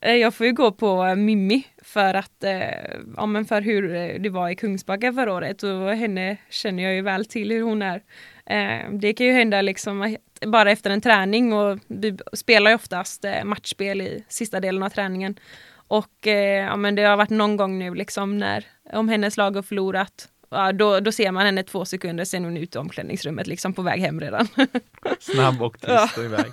Speaker 1: eh, jag får ju gå på Mimmi för att, eh, ja men för hur det var i Kungsbacka förra året och henne känner jag ju väl till hur hon är. Eh, det kan ju hända liksom bara efter en träning och vi spelar ju oftast eh, matchspel i sista delen av träningen. Och eh, ja, men det har varit någon gång nu liksom när, om hennes lag har förlorat, ja, då, då ser man henne två sekunder, sen är hon ute i omklädningsrummet liksom på väg hem redan.
Speaker 2: Snabb och tyst och iväg.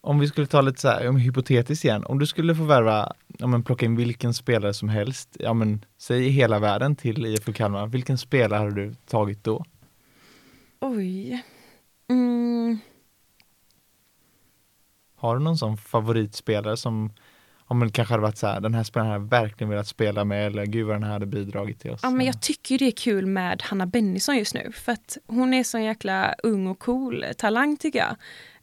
Speaker 2: Om vi skulle ta lite så här, om hypotetiskt igen, om du skulle få värva, ja men plocka in vilken spelare som helst, ja men säg hela världen till IFK Kalmar, vilken spelare hade du tagit då?
Speaker 1: Oj. Mm.
Speaker 2: Har du någon sån favoritspelare som om det kanske hade varit så här, den här spelaren hade verkligen velat spela med eller gud vad den här hade bidragit till oss.
Speaker 1: Ja men jag tycker det är kul med Hanna Bennison just nu för att hon är så jäkla ung och cool talang tycker jag.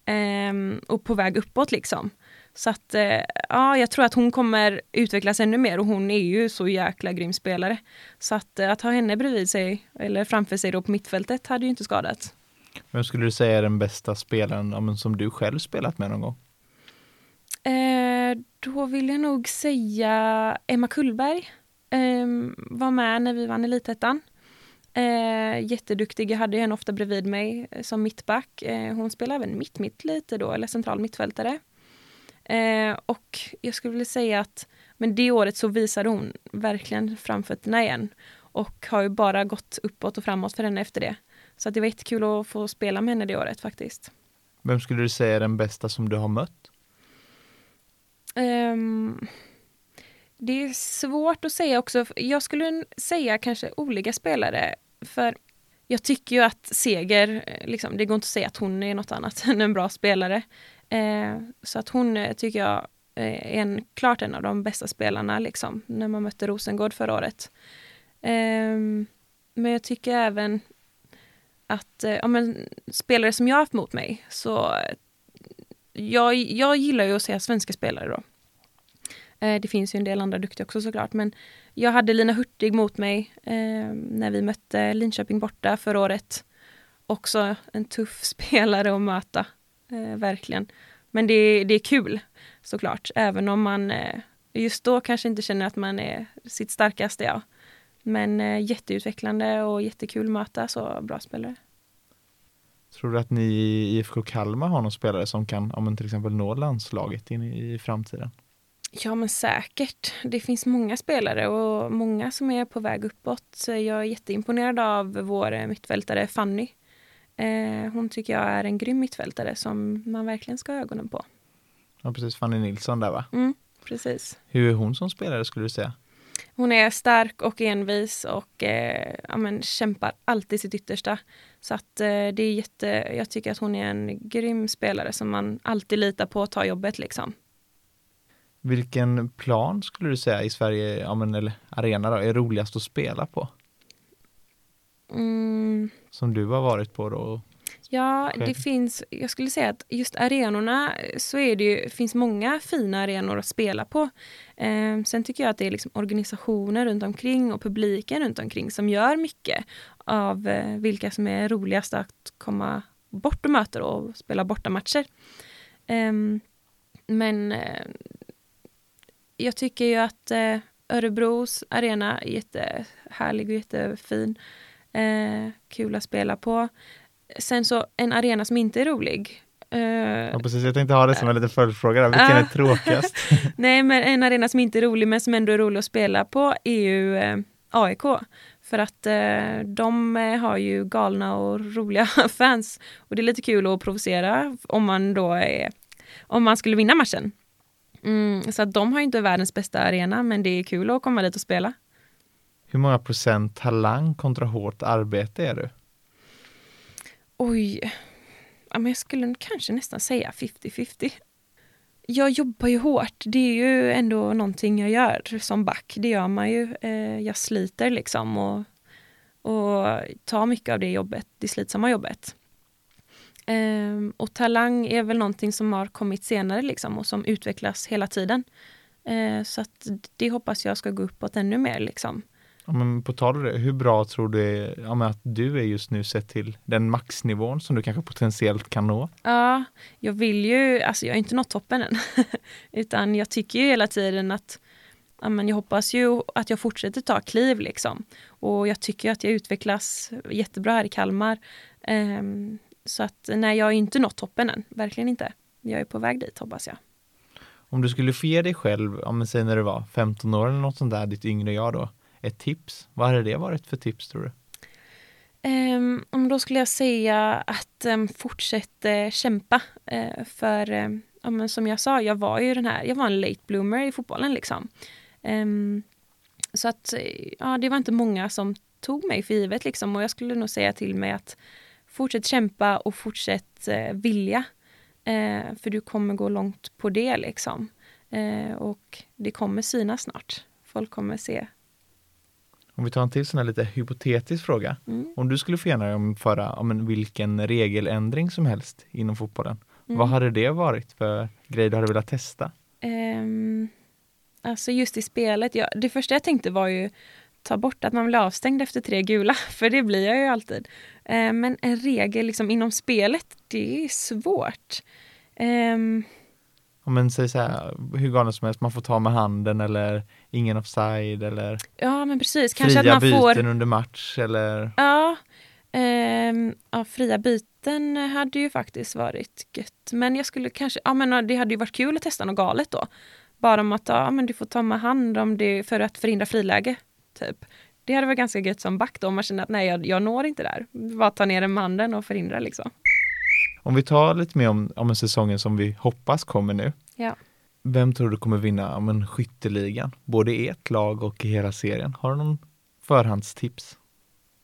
Speaker 1: Ehm, och på väg uppåt liksom. Så att eh, ja, jag tror att hon kommer utvecklas ännu mer och hon är ju så jäkla grym spelare. Så att, eh, att ha henne bredvid sig eller framför sig då på mittfältet hade ju inte skadat.
Speaker 2: Vem skulle du säga är den bästa spelaren som du själv spelat med någon gång?
Speaker 1: Eh, då vill jag nog säga Emma Kullberg. Eh, var med när vi vann Elitettan. Eh, jätteduktig, jag hade henne ofta bredvid mig eh, som mittback. Eh, hon spelar även mitt-mitt lite då, eller central mittfältare. Eh, och jag skulle vilja säga att men det året så visade hon verkligen framfötterna igen. Och har ju bara gått uppåt och framåt för henne efter det. Så det var jättekul att få spela med henne det året faktiskt.
Speaker 2: Vem skulle du säga är den bästa som du har mött?
Speaker 1: Um, det är svårt att säga också. Jag skulle säga kanske olika spelare. För jag tycker ju att Seger, liksom, det går inte att säga att hon är något annat än en bra spelare. Eh, så att hon eh, tycker jag eh, är en, klart en av de bästa spelarna liksom, när man mötte Rosengård förra året. Eh, men jag tycker även att eh, ja, men, spelare som jag har haft mot mig så eh, jag, jag gillar ju att se svenska spelare då. Det finns ju en del andra duktiga också såklart men jag hade Lina Hurtig mot mig eh, när vi mötte Linköping borta förra året. Också en tuff spelare att möta, eh, verkligen. Men det, det är kul såklart, även om man eh, just då kanske inte känner att man är sitt starkaste jag. Men eh, jätteutvecklande och jättekul att möta så bra spelare.
Speaker 2: Tror du att ni i IFK Kalmar har någon spelare som kan, om till exempel nå landslaget in i, i framtiden?
Speaker 1: Ja men säkert. Det finns många spelare och många som är på väg uppåt. Jag är jätteimponerad av vår mittfältare Fanny. Eh, hon tycker jag är en grym mittfältare som man verkligen ska ha ögonen på.
Speaker 2: Ja precis, Fanny Nilsson där va?
Speaker 1: Mm, precis.
Speaker 2: Hur är hon som spelare skulle du säga?
Speaker 1: Hon är stark och envis och eh, ja, men, kämpar alltid sitt yttersta. Så att eh, det är jätte, jag tycker att hon är en grym spelare som man alltid litar på att ta jobbet liksom.
Speaker 2: Vilken plan skulle du säga i Sverige, ja, men, eller arena då, är roligast att spela på?
Speaker 1: Mm.
Speaker 2: Som du har varit på då?
Speaker 1: Ja, det finns, jag skulle säga att just arenorna så är det ju, finns många fina arenor att spela på. Eh, sen tycker jag att det är liksom organisationer runt omkring och publiken runt omkring som gör mycket av eh, vilka som är roligast att komma bort och möta och spela bortamatcher. Eh, men jag tycker ju att eh, Örebros arena är jättehärlig och jättefin. Eh, kul att spela på. Sen så en arena som inte är rolig.
Speaker 2: Eh, ja, precis, jag tänkte ha det som en liten följdfråga. Vilken är tråkigast?
Speaker 1: Nej, men en arena som inte är rolig men som ändå är rolig att spela på är ju eh, AIK. För att eh, de eh, har ju galna och roliga fans. Och det är lite kul att provocera om man då är, om man skulle vinna matchen. Mm, så att de har inte världens bästa arena, men det är kul att komma dit och spela.
Speaker 2: Hur många procent talang kontra hårt arbete är du?
Speaker 1: Oj, ja, men jag skulle kanske nästan säga 50-50. Jag jobbar ju hårt. Det är ju ändå någonting jag gör som back. Det gör man ju. Eh, jag sliter liksom och, och tar mycket av det jobbet, det slitsamma jobbet. Um, och talang är väl någonting som har kommit senare liksom och som utvecklas hela tiden. Uh, så att det hoppas jag ska gå uppåt ännu mer liksom.
Speaker 2: Ja, men på tal om det, hur bra tror du ja, att du är just nu sett till den maxnivån som du kanske potentiellt kan nå?
Speaker 1: Ja, jag vill ju, alltså jag har inte nått toppen än. Utan jag tycker ju hela tiden att ja, men jag hoppas ju att jag fortsätter ta kliv liksom. Och jag tycker att jag utvecklas jättebra här i Kalmar. Um, så att nej, jag har inte nått toppen än. Verkligen inte. Jag är på väg dit hoppas jag.
Speaker 2: Om du skulle få ge dig själv, om säg när du var 15 år eller något sånt där, ditt yngre jag då, ett tips. Vad hade det varit för tips tror du?
Speaker 1: Um, då skulle jag säga att ehm, um, fortsätt uh, kämpa. Uh, för um, ja, men som jag sa, jag var ju den här, jag var en late bloomer i fotbollen liksom. så att eh, ja, det var inte många som tog mig för givet liksom och jag skulle nog säga till mig att fortsätt kämpa och fortsätt uh, vilja. Uh, för du kommer gå långt på det liksom. Och det kommer synas snart. Folk kommer se.
Speaker 2: Om vi tar en till sån här lite hypotetisk fråga. Mm. Om du skulle få genomföra om vilken regeländring som helst inom fotbollen. Mm. Vad hade det varit för grej du hade velat testa?
Speaker 1: Um, alltså just i spelet, ja, det första jag tänkte var ju ta bort att man blir avstängd efter tre gula, för det blir jag ju alltid. Eh, men en regel liksom inom spelet, det är svårt. Um,
Speaker 2: Ja, men säg så här, hur galet som helst, man får ta med handen eller ingen offside eller
Speaker 1: Ja men precis, kanske
Speaker 2: fria
Speaker 1: att man
Speaker 2: byten
Speaker 1: får...
Speaker 2: under match eller
Speaker 1: Ja, um, ja, fria byten hade ju faktiskt varit gött. Men jag skulle kanske, ja men det hade ju varit kul att testa något galet då. Bara om att ja, men du får ta med hand om det för att förhindra friläge. Typ. Det hade varit ganska gött som back då, om man känner att nej, jag, jag når inte där. Bara ta ner den med handen och förhindra liksom.
Speaker 2: Om vi tar lite mer om, om säsongen som vi hoppas kommer nu.
Speaker 1: Ja.
Speaker 2: Vem tror du kommer vinna men, skytteligan? Både i ett lag och i hela serien. Har du någon förhandstips?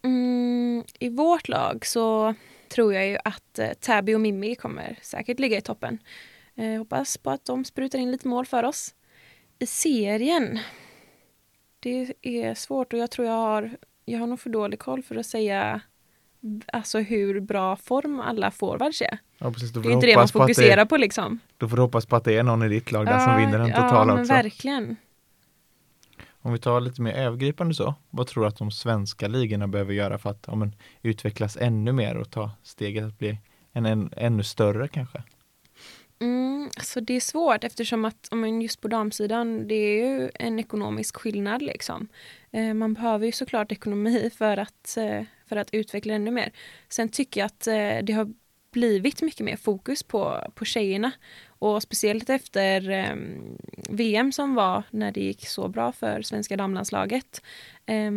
Speaker 1: Mm, I vårt lag så tror jag ju att eh, Täby och Mimmi kommer säkert ligga i toppen. Eh, hoppas på att de sprutar in lite mål för oss. I serien det är svårt och jag tror jag har, jag har nog för dålig koll för att säga alltså hur bra form alla forwards är.
Speaker 2: Ja, precis.
Speaker 1: Det är inte det man
Speaker 2: hoppas på
Speaker 1: fokuserar
Speaker 2: det,
Speaker 1: på liksom.
Speaker 2: Då får du hoppas på att det är någon i ditt lag där som vinner den
Speaker 1: ja,
Speaker 2: totala också.
Speaker 1: verkligen.
Speaker 2: Om vi tar lite mer övergripande så, vad tror du att de svenska ligorna behöver göra för att ja, men, utvecklas ännu mer och ta steget att bli en, en, ännu större kanske?
Speaker 1: Mm, så det är svårt eftersom att om man just på damsidan det är ju en ekonomisk skillnad liksom. Eh, man behöver ju såklart ekonomi för att, eh, för att utveckla ännu mer. Sen tycker jag att eh, det har blivit mycket mer fokus på, på tjejerna och speciellt efter eh, VM som var när det gick så bra för svenska damlandslaget. Eh,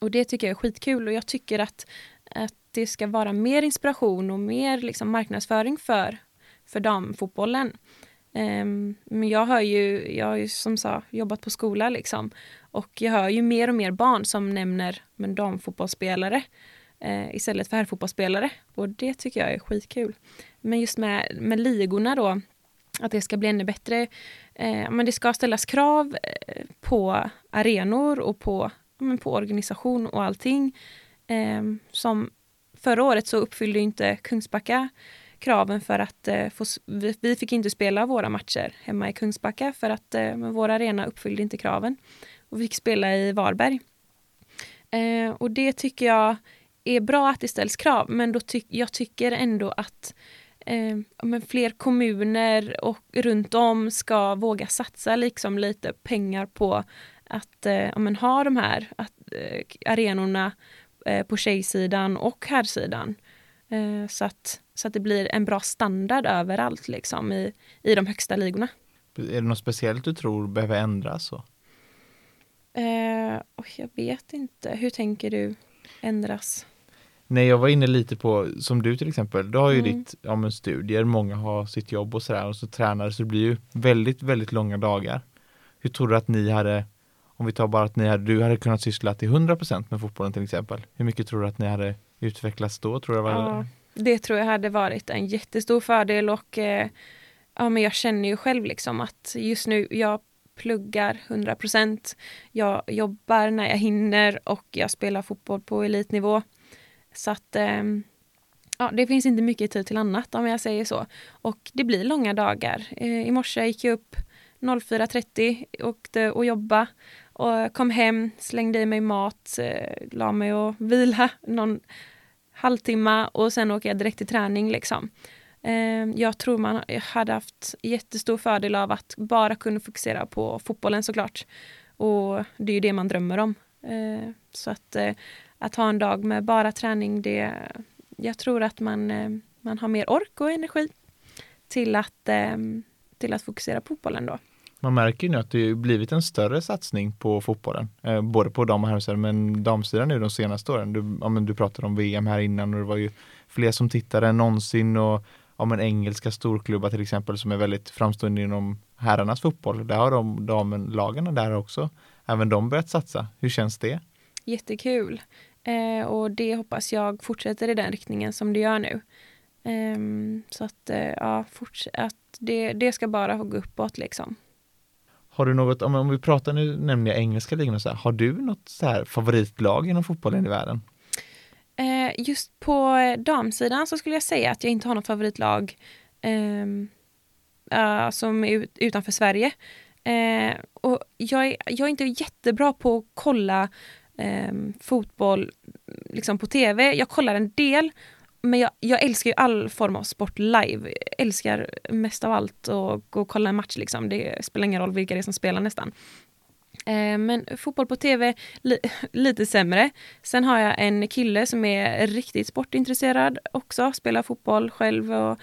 Speaker 1: och det tycker jag är skitkul och jag tycker att, att det ska vara mer inspiration och mer liksom marknadsföring för, för damfotbollen. Um, men jag har ju, jag har ju som sa jobbat på skola liksom och jag hör ju mer och mer barn som nämner men damfotbollsspelare eh, istället för herrfotbollsspelare och det tycker jag är skitkul. Men just med, med ligorna då, att det ska bli ännu bättre. Eh, men det ska ställas krav eh, på arenor och på, men på organisation och allting. Eh, som förra året så uppfyllde inte Kungsbacka kraven för att eh, få, vi, vi, fick inte spela våra matcher hemma i Kungsbacka för att eh, vår arena uppfyllde inte kraven. Och vi fick spela i Varberg. Eh, och det tycker jag är bra att det ställs krav men då ty jag tycker ändå att eh, men fler kommuner och runt om ska våga satsa liksom lite pengar på att eh, men ha de här att, eh, arenorna eh, på tjejsidan och herrsidan. Eh, så, att, så att det blir en bra standard överallt liksom i, i de högsta ligorna.
Speaker 2: Är det något speciellt du tror behöver ändras? Så?
Speaker 1: Eh, jag vet inte. Hur tänker du ändras?
Speaker 2: Nej, jag var inne lite på, som du till exempel, du har ju
Speaker 1: Mm.
Speaker 2: ditt, ja men studier, många har sitt jobb och sådär och så tränar så det blir ju väldigt, väldigt långa dagar. Hur tror du att ni hade, om vi tar bara att ni hade, du hade kunnat syssla till 100% med fotbollen till exempel. Hur mycket tror du att ni hade utvecklats då? Tror det var,
Speaker 1: Ja, det tror jag hade varit en jättestor fördel och eh, ja, men jag känner ju själv liksom att just nu jag pluggar 100%. Jag jobbar när jag hinner och jag spelar fotboll på elitnivå. Så att eh, ja, det finns inte mycket tid till annat om jag säger så. Och det blir långa dagar. Eh, I morse gick jag upp 04.30, åkte och jobba och kom hem, slängde i mig mat, eh, la mig och vila någon halvtimme och sen åker jag direkt till träning liksom. Eh, jag tror man hade haft jättestor fördel av att bara kunna fokusera på fotbollen såklart. Och det är ju det man drömmer om. Eh, så att, eh, att ha en dag med bara träning, det, jag tror att man, eh, man har mer ork och energi till att, eh, till att fokusera på fotbollen då.
Speaker 2: Man märker ju nu att det har blivit en större satsning på fotbollen, eh, både på dam och herrsidan, men damsidan nu de senaste åren. Du, ja, men du pratade om VM här innan och det var ju fler som tittade än någonsin och ja, men engelska storklubbar till exempel som är väldigt framstående inom herrarnas fotboll. Där har de damlagen där också, även de börjat satsa. Hur känns det?
Speaker 1: Jättekul. Eh, och det hoppas jag fortsätter i den riktningen som det gör nu. Eh, så att, eh, ja, forts- att det, det ska bara gå uppåt liksom.
Speaker 2: Har du något, om, om vi pratar nu nämner jag engelska ligan så här, har du något så här favoritlag inom fotbollen i världen?
Speaker 1: Eh, just på damsidan så skulle jag säga att jag inte har något favoritlag eh, som är ut, utanför Sverige. Eh, och jag, är, jag är inte jättebra på att kolla eh, fotboll liksom på tv. Jag kollar en del, men jag, jag älskar ju all form av sport live. Jag älskar mest av allt att gå och kolla en match. Liksom. Det spelar ingen roll vilka det är som spelar nästan. Eh, Men fotboll på tv, li lite sämre. Sen har jag en kille som är riktigt sportintresserad också, spelar fotboll själv och,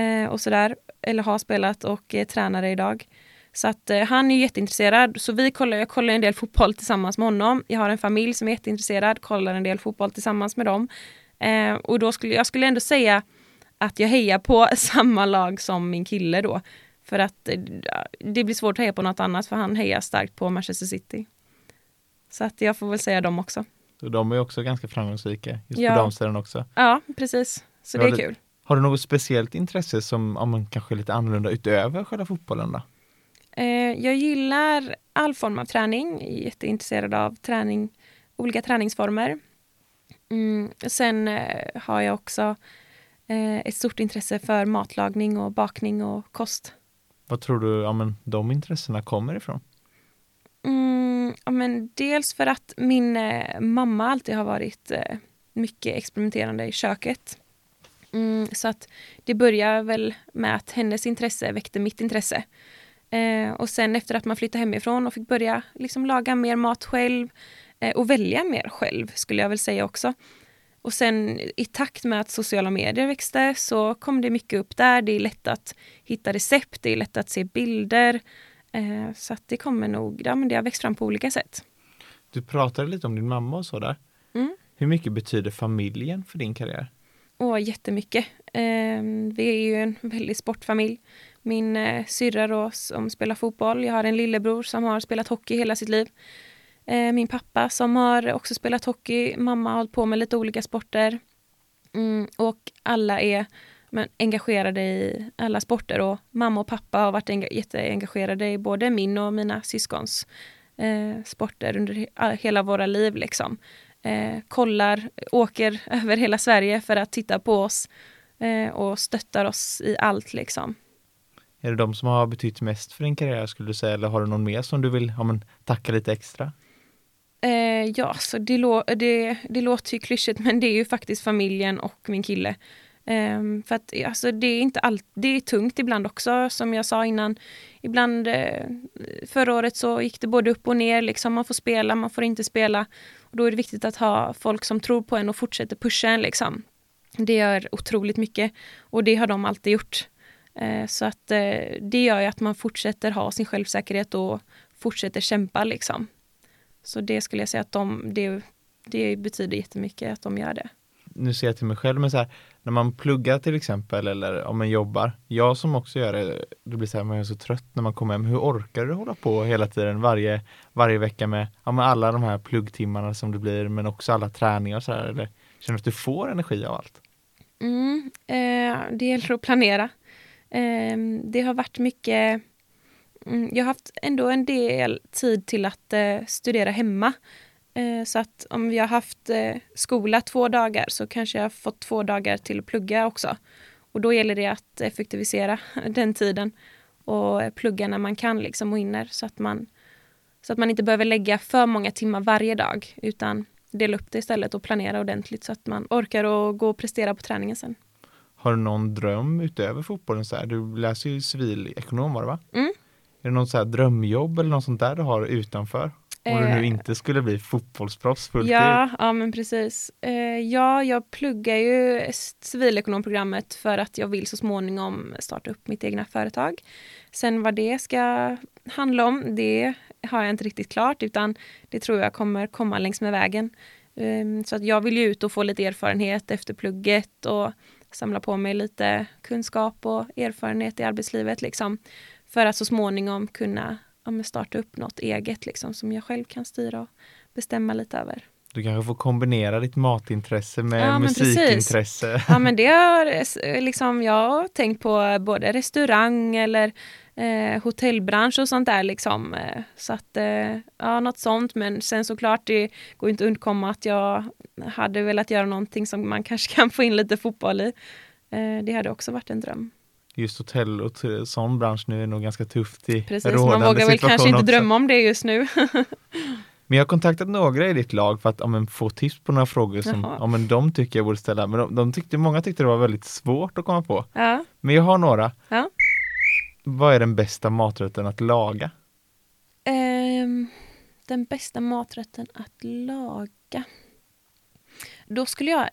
Speaker 1: eh, och sådär. Eller har spelat och är tränare idag. Så att eh, han är jätteintresserad. Så vi kollar, jag kollar en del fotboll tillsammans med honom. Jag har en familj som är jätteintresserad, kollar en del fotboll tillsammans med dem. Eh, och då skulle jag skulle ändå säga att jag hejar på samma lag som min kille då. För att eh, det blir svårt att heja på något annat för han hejar starkt på Manchester City. Så att jag får väl säga dem också.
Speaker 2: Och de är också ganska framgångsrika, just
Speaker 1: Ja.
Speaker 2: på damsidan också.
Speaker 1: Ja, precis. Så det är kul.
Speaker 2: Har du något speciellt intresse som ja, men kanske är lite annorlunda utöver själva fotbollen då?
Speaker 1: Eh, jag gillar all form av träning. Jag är jätteintresserad av träning, olika träningsformer. Mm, sen eh, har jag också eh, ett stort intresse för matlagning och bakning och kost.
Speaker 2: Vad tror du ja, men, de intressena kommer ifrån?
Speaker 1: Mm, ja, men dels för att min eh, mamma alltid har varit eh, mycket experimenterande i köket. Mm, så att det börjar väl med att hennes intresse väckte mitt intresse. Eh, och sen efter att man flyttade hemifrån och fick börja liksom laga mer mat själv och välja mer själv skulle jag väl säga också. Och sen i takt med att sociala medier växte så kom det mycket upp där. Det är lätt att hitta recept, det är lätt att se bilder. Eh, så att det kommer nog, ja men det har växt fram på olika sätt.
Speaker 2: Du pratade lite om din mamma och så där.
Speaker 1: Mm.
Speaker 2: Hur mycket betyder familjen för din karriär?
Speaker 1: Åh, jättemycket. Eh, vi är ju en väldigt sportfamilj. Min eh, syrra då, som spelar fotboll. Jag har en lillebror som har spelat hockey hela sitt liv. Eh, min pappa som har också spelat hockey. Mamma har hållit på med lite olika sporter. Mm, och alla är men, engagerade i alla sporter och mamma och pappa har varit enga jätteengagerade i både min och mina syskons eh, sporter under he hela våra liv. Liksom. Eh, kollar, åker över hela Sverige för att titta på oss eh, och stöttar oss i allt. Liksom.
Speaker 2: Är det de som har betytt mest för din karriär skulle du säga eller har du någon mer som du vill ja, men, tacka lite extra?
Speaker 1: Eh, ja, så det, lå det, det låter ju klyschigt men det är ju faktiskt familjen och min kille. Eh, för att alltså, det är inte allt, det är tungt ibland också som jag sa innan. Ibland, eh, förra året så gick det både upp och ner, liksom, man får spela, man får inte spela. Och då är det viktigt att ha folk som tror på en och fortsätter pusha en. Liksom. Det gör otroligt mycket och det har de alltid gjort. Eh, så att eh, det gör ju att man fortsätter ha sin självsäkerhet och fortsätter kämpa liksom. Så det skulle jag säga att de, det, det betyder jättemycket att de gör det.
Speaker 2: Nu ser jag till mig själv, men så här, när man pluggar till exempel eller om man jobbar, jag som också gör det, det blir så här, man är så trött när man kommer hem. Hur orkar du hålla på hela tiden varje, varje vecka med, ja, med alla de här pluggtimmarna som det blir, men också alla träningar och så här, eller känner du att du får energi av allt?
Speaker 1: Mm, eh, det gäller att planera. Eh, det har varit mycket Mm, jag har haft ändå en del tid till att eh, studera hemma. Eh, så att om vi har haft eh, skola två dagar så kanske jag har fått två dagar till att plugga också. Och då gäller det att effektivisera den tiden och plugga när man kan liksom och hinner så att man, så att man inte behöver lägga för många timmar varje dag utan dela upp det istället och planera ordentligt så att man orkar och gå och prestera på träningen sen.
Speaker 2: Har du någon dröm utöver fotbollen? Så här? Du läser ju civilekonom var det va?
Speaker 1: Mm.
Speaker 2: Är det något så här drömjobb eller något sånt där du har utanför? Om du nu
Speaker 1: Eh,
Speaker 2: inte skulle bli fotbollsproffs fullt
Speaker 1: Ja, ja men precis. Eh, ja, jag pluggar ju civilekonomprogrammet för att jag vill så småningom starta upp mitt egna företag. Sen vad det ska handla om, det har jag inte riktigt klart utan det tror jag kommer komma längs med vägen. Ehm, Så att jag vill ju ut och få lite erfarenhet efter plugget och samla på mig lite kunskap och erfarenhet i arbetslivet liksom. För att så småningom kunna ja, starta upp något eget liksom, som jag själv kan styra och bestämma lite över.
Speaker 2: Du kanske får kombinera ditt matintresse med
Speaker 1: Ja, men precis.
Speaker 2: musikintresse.
Speaker 1: Ja men det har eh, liksom, jag har tänkt på både restaurang eller eh, hotellbransch och sånt där liksom. Eh, Så att, eh, ja något sånt. Men sen såklart, det går inte att undkomma att jag hade velat göra någonting som man kanske kan få in lite fotboll i. Eh, Det hade också varit en dröm.
Speaker 2: Just hotell och sån bransch nu är nog ganska tufft i
Speaker 1: Precis, man vågar väl kanske inte
Speaker 2: också.
Speaker 1: drömma om det just nu.
Speaker 2: Men jag har kontaktat några i ditt lag för att men, få tips på några frågor som
Speaker 1: Jaha.
Speaker 2: de tycker jag borde ställa. Men de, de tyckte, många tyckte det var väldigt svårt att komma på.
Speaker 1: ja.
Speaker 2: Men jag har några.
Speaker 1: Ja.
Speaker 2: Vad är den bästa maträtten att laga?
Speaker 1: Ehm, den bästa maträtten att laga. Då skulle jag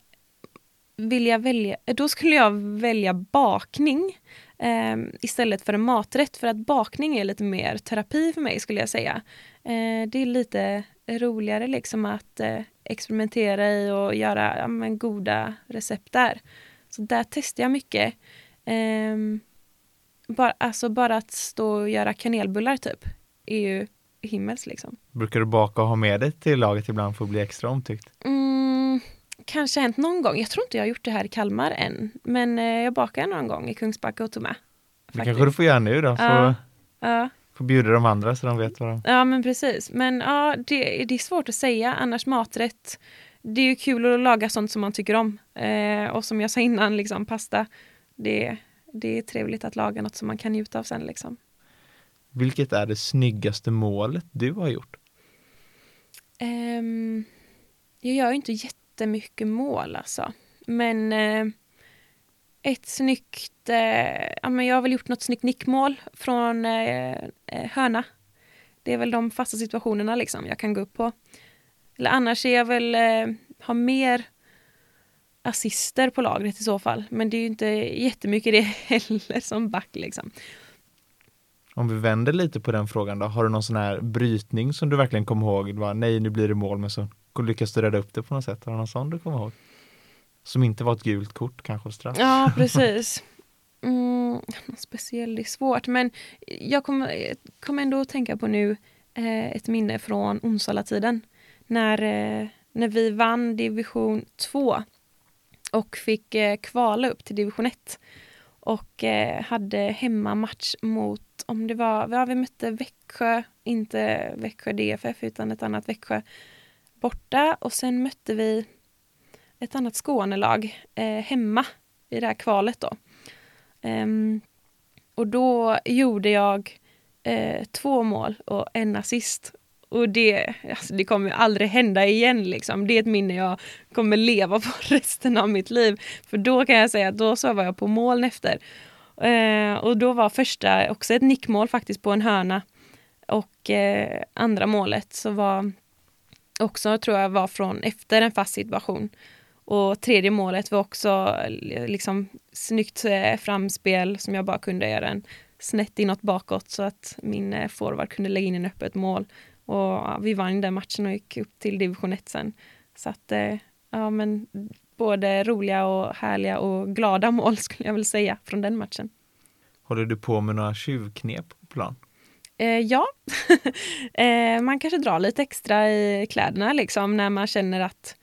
Speaker 1: vilja välja, då skulle jag välja bakning ehm, istället för en maträtt. För att bakning är lite mer terapi för mig skulle jag säga. Eh, det är lite roligare liksom att eh, experimentera i och göra ja, men, goda recept där. Så där testar jag mycket. Ehm, bara, alltså bara att stå och göra kanelbullar typ är ju himmels liksom.
Speaker 2: Brukar du baka och ha med dig till laget ibland för att bli extra omtyckt?
Speaker 1: Mm, kanske hänt någon gång. Jag tror inte jag har gjort det här i Kalmar än. Men eh, jag bakade någon gång i Kungsbacka och tog med.
Speaker 2: Det kanske du får göra nu då, får,
Speaker 1: Ja. Ja,
Speaker 2: får bjuda de andra så de vet vad de...
Speaker 1: ja men precis. Men ja, det, det är svårt att säga. Annars maträtt. det är ju kul att laga sånt som man tycker om. Eh, och som jag sa innan, liksom, pasta, det, det är trevligt att laga något som man kan njuta av sen. Liksom.
Speaker 2: Vilket är det snyggaste målet du har gjort?
Speaker 1: Um, jag gör ju inte jättemycket mål alltså. Men eh, ett snyggt, eh, ja men jag har väl gjort något snyggt nickmål från eh, eh, hörna. Det är väl de fasta situationerna liksom jag kan gå upp på. Eller annars är jag väl, eh, har mer assister på lagret i så fall. Men det är ju inte jättemycket det heller som back liksom.
Speaker 2: Om vi vänder lite på den frågan då, har du någon sån här brytning som du verkligen kommer ihåg? Var, Nej, nu blir det mål, men så lyckas du rädda upp det på något sätt. Har du någon sån du kommer ihåg? Som inte var ett gult kort, kanske straff?
Speaker 1: Ja, precis. Mm, speciell, det är svårt, men jag kommer, kommer ändå att tänka på nu eh, ett minne från Onsala-tiden. När, eh, när vi vann division 2 och fick eh, kvala upp till division 1 och eh, hade hemmamatch mot, om det var, ja, vi mötte Växjö, inte Växjö DFF utan ett annat Växjö borta och sen mötte vi ett annat Skånelag eh, hemma i det här kvalet då. Um, och då gjorde jag eh, två mål och en assist. Och det, alltså det kommer aldrig hända igen liksom. Det är ett minne jag kommer leva på resten av mitt liv. För då kan jag säga att då så var jag på moln efter. Eh, och då var första också ett nickmål faktiskt på en hörna. Och eh, andra målet så var också, tror jag, var från efter en fast situation. Och tredje målet var också eh, liksom snyggt eh, framspel som jag bara kunde göra en snett inåt bakåt så att min eh, forward kunde lägga in en öppet mål. Och ja, vi vann den matchen och gick upp till division 1 sen. Så att, ja men både roliga och härliga och glada mål skulle jag väl säga från den matchen.
Speaker 2: Håller du på med några tjuvknep på plan?
Speaker 1: Eh, ja, eh, man kanske drar lite extra i kläderna liksom när man känner att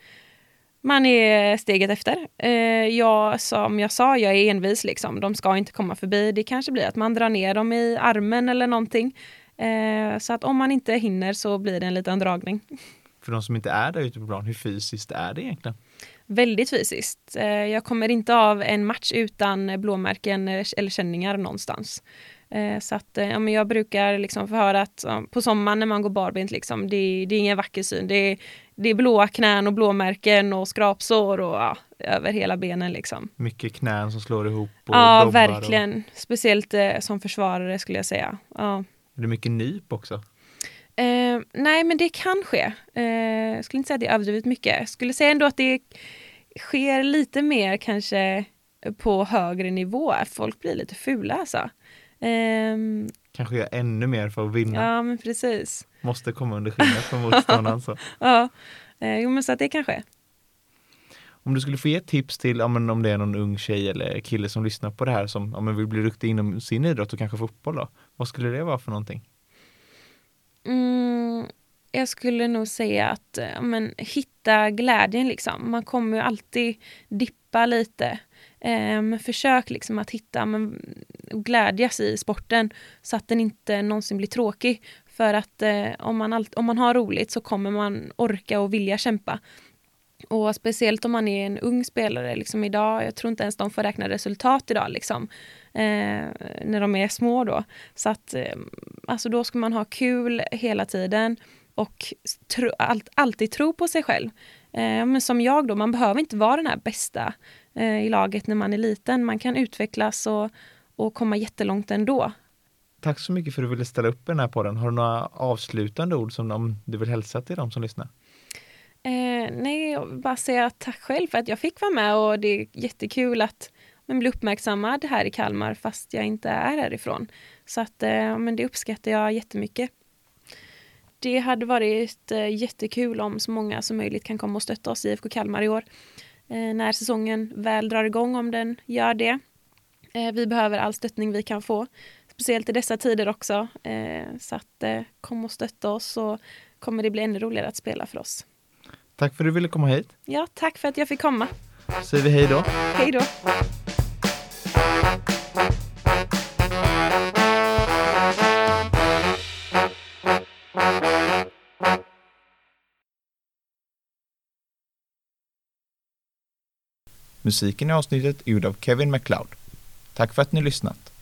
Speaker 1: man är steget efter. Eh, jag, som jag sa, jag är envis liksom. De ska inte komma förbi. Det kanske blir att man drar ner dem i armen eller någonting. Eh, så att om man inte hinner så blir det en liten dragning.
Speaker 2: För de som inte är där ute på plan, hur fysiskt är det egentligen?
Speaker 1: Väldigt fysiskt. Eh, jag kommer inte av en match utan blåmärken eller känningar någonstans. Eh, så att ja, men jag brukar liksom få höra att på sommaren när man går barbent, liksom, det, det är ingen vacker syn. Det är, det är blåa knän och blåmärken och skrapsår och ja, över hela benen liksom.
Speaker 2: Mycket knän som slår ihop och
Speaker 1: Ja, verkligen. Och... Speciellt eh, som försvarare skulle jag säga. Ja.
Speaker 2: Är det mycket nyp också?
Speaker 1: Eh, nej, men det kan ske. Eh, jag skulle inte säga att det är överdrivet mycket. Jag skulle säga ändå att det sker lite mer kanske på högre nivå. Folk blir lite fula alltså. Eh,
Speaker 2: Kanske gör ännu mer för att vinna.
Speaker 1: Ja, men precis.
Speaker 2: Måste komma under skinnet på motståndaren. Så.
Speaker 1: ja, eh, jo men så att det kan ske.
Speaker 2: Om du skulle få ge tips till ja, men om det är någon ung tjej eller kille som lyssnar på det här som ja, men vill bli duktig inom sin idrott och kanske fotboll då. Vad skulle det vara för någonting?
Speaker 1: Mm, jag skulle nog säga att ja, men, hitta glädjen liksom. Man kommer ju alltid dippa lite. Um, försök liksom att hitta men, glädjas i sporten så att den inte någonsin blir tråkig. För att uh, om, man all, om man har roligt så kommer man orka och vilja kämpa. Och speciellt om man är en ung spelare liksom idag, jag tror inte ens de får räkna resultat idag liksom. Eh, när de är små då. Så att eh, alltså då ska man ha kul hela tiden och tro, all, alltid tro på sig själv. Eh, men som jag då, man behöver inte vara den här bästa i laget när man är liten. Man kan utvecklas och, och komma jättelångt ändå.
Speaker 2: Tack så mycket för att du ville ställa upp i den här podden. Har du några avslutande ord som du vill hälsa till de som lyssnar?
Speaker 1: Eh, nej, jag vill bara säga tack själv för att jag fick vara med och det är jättekul att man blir uppmärksammad här i Kalmar fast jag inte är härifrån. Så att eh, men det uppskattar jag jättemycket. Det hade varit eh, jättekul om så många som möjligt kan komma och stötta oss i IFK Kalmar i år. Eh, när säsongen väl drar igång, om den gör det. Eh, vi behöver all stöttning vi kan få. Speciellt i dessa tider också. Eh, så att kom och stötta oss så kommer det bli ännu roligare att spela för oss.
Speaker 2: Tack för att du ville komma hit.
Speaker 1: Ja, tack för att jag fick komma.
Speaker 2: Säger vi hej då.
Speaker 1: Hej då.
Speaker 2: Musiken i avsnittet är gjord av Kevin MacLeod. Tack för att ni lyssnat.